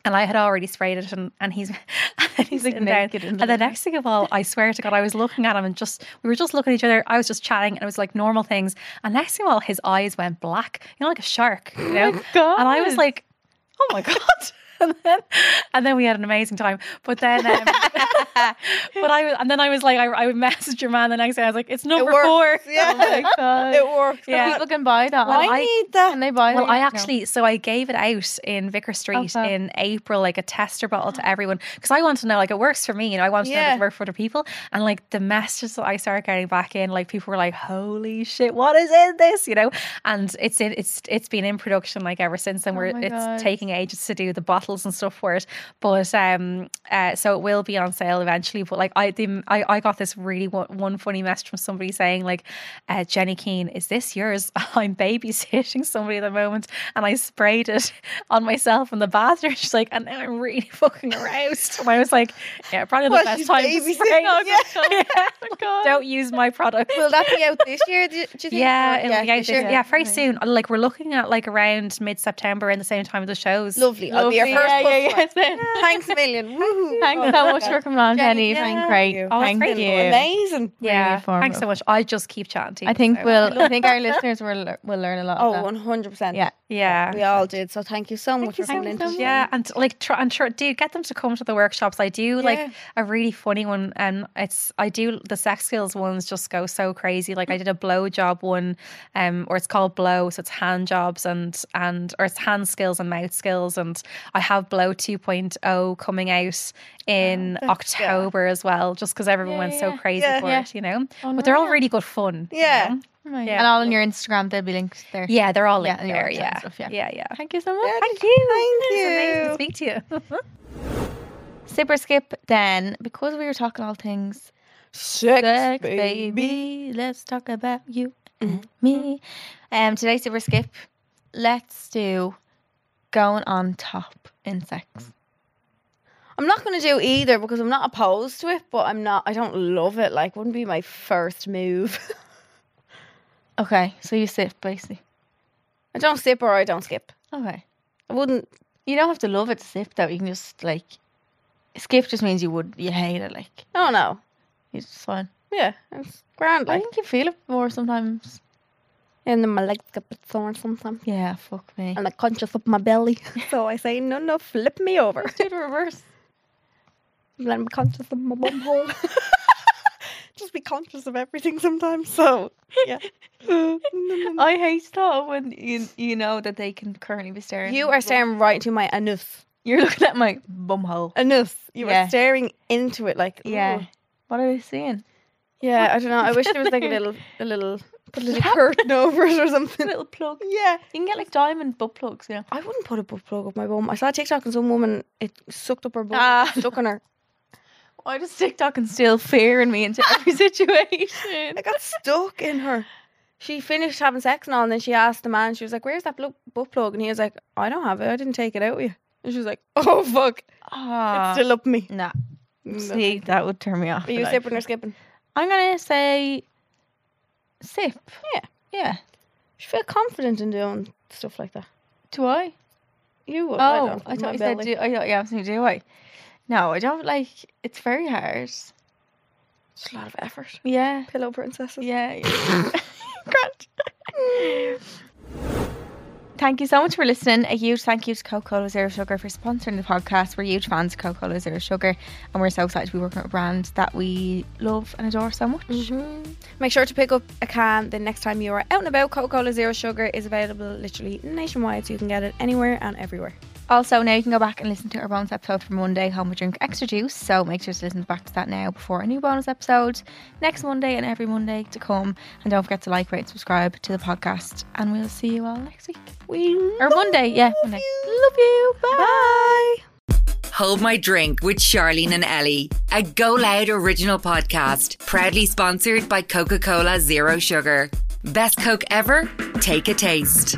And I had already sprayed it, and, and he's and he's like sitting down. And the next thing of all, I swear to God, I was looking at him and just we were just looking at each other. I was just chatting, and it was like normal things. And next thing of all, his eyes went black, you know, like a shark, you know. God. And I was like, oh my god. And, then, and then we had an amazing time. But then, um, but I was, and then I was like, I, I messaged your man the next day. I was like, it's number works, four. yeah. Oh my god. It works. Yeah. People can buy that. Well, I, I- need that. can they buy Well, it? I No. actually, so I gave it out in Vicar Street fab. in April, like a tester bottle to everyone, because I want to know, like, it works for me, you know, I want to know Yeah. if it works for other people. And like the messages that I started getting back in, like people were like, "Holy shit, what is in this?" You know, and it's in, it's it's been in production like ever since, and Oh we're it's God. taking ages to do the bottles and stuff for it. But um, uh, so it will be on sale eventually. But like I, the, I, I got this really one, one funny message from somebody saying like, uh, "Jenny Keane, is this yours?" I'm babysitting somebody at the moment, and I sprayed it on myself in the bathroom. She's like, and now I'm really fucking aroused. And I was like, "Yeah, probably the Well, best time to spray." Yeah. Yeah. Don't use my product. Will that be out this year? Do you, think? Yeah, it'll be out this year. yeah, very soon. Like we're looking at like around mid September in the same time as the shows. Lovely. I'll be your Lovely. first Yeah, yeah, customer. yeah. Thanks a million. Woohoo. Thanks so much for coming on, Jenny. Jenny, You've been great. Thank you. Oh, Thank great. you. Amazing. Yeah, informative. thanks so much. I just keep chatting to you. I think so- we'll. I think our listeners will will learn a lot. Oh, of that. 100%. Yeah. Yeah. We all did. So thank you so much for coming in. today. Yeah, and like try and sure do get them to come to the workshops. I do Yeah. like a really funny one, and it's I do the sex skills ones just go so crazy. Like I did a blow job one, um, or it's called blow, so it's hand jobs and and or it's hand skills and mouth skills, and I have blow 2.0 coming out in October as well, just because everyone Yeah, went yeah, so crazy Yeah. for Yeah. it, you know. but they're all really good fun. you Yeah. know? Yeah. And all on your Instagram, they'll be linked there. yeah, they're all Yeah, in your there. Yeah. stuff, yeah. yeah, yeah. Thank you so much. Thank you. Thank It's amazing to you. speak to you. Sip or skip then, because we were talking all things Sex, sex, baby. baby. Let's talk about you and me. Um, today sip or skip. Let's do going on top in sex. I'm not going to do either because I'm not opposed to it, but I'm not, I don't love it. Like, wouldn't be my first move. Okay, so you sip basically. I don't sip or I don't skip. Okay. I wouldn't, You don't have to love it to sip though. You can just like skip just means you would you hate it like oh no. it's fine. Yeah, it's grand. I think you feel it more sometimes. And then my legs get a bit sore sometimes. Yeah, fuck me. And I'm conscious of my belly. so I say, no, no, flip me over. do the reverse. then I'm conscious of my bum hole. Just be conscious of everything sometimes. So, yeah. I hate that when you you know that they can currently be staring. you are staring right to my anus. You're looking at my bum hole. Anus. You Yeah. are staring into it like, Yeah. ooh. What are they seeing? Yeah, I don't know. I wish there was like a little, a little, put a little curtain over it or something. Little plug. Yeah. You can get like diamond butt plugs, you know. I wouldn't put a butt plug up my bum. I saw a TikTok and some woman, it sucked up her butt, Ah. stuck on her. Why does TikTok instill fear in me into every situation? I got stuck in her. She finished having sex and all, and then she asked the man, she was like, Where's that blo- butt plug? And he was like, I don't have it. I didn't take it out with you. And she was like, Oh, fuck. Ah, it's still up me. nah. No. See, that would turn me off. Are you sipping or skipping? I'm gonna say sip. Yeah. Yeah. You feel confident in doing stuff like that. Do I? You would. Oh, I, I, don't, thought My you said belly. do. I thought you asked me do I? No, I don't like. It's very hard. It's a lot of effort. Yeah. Pillow princesses. Yeah. yeah. Thank you so much for listening. A huge thank you to Coca Cola Zero Sugar for sponsoring the podcast. We're huge fans of Coca Cola Zero Sugar, and we're so excited to be working with a brand that we love and adore so much. Mm-hmm. Make sure to pick up a can the next time you are out and about. Coca Cola Zero Sugar is available literally nationwide, so you can get it anywhere and everywhere. Also, now you can go back and listen to our bonus episode from Monday, Hold My Drink Extra Juice. So make sure to listen back to that now before a new bonus episode next Monday and every Monday to come. And don't forget to like, rate, and subscribe to the podcast. And we'll see you all next week. We Or Monday, yeah, Monday. Love you. Bye. Bye. Hold My Drink with Charlene and Ellie, a Go Loud original podcast, proudly sponsored by Coca Cola Zero Sugar. Best Coke ever? Take a taste.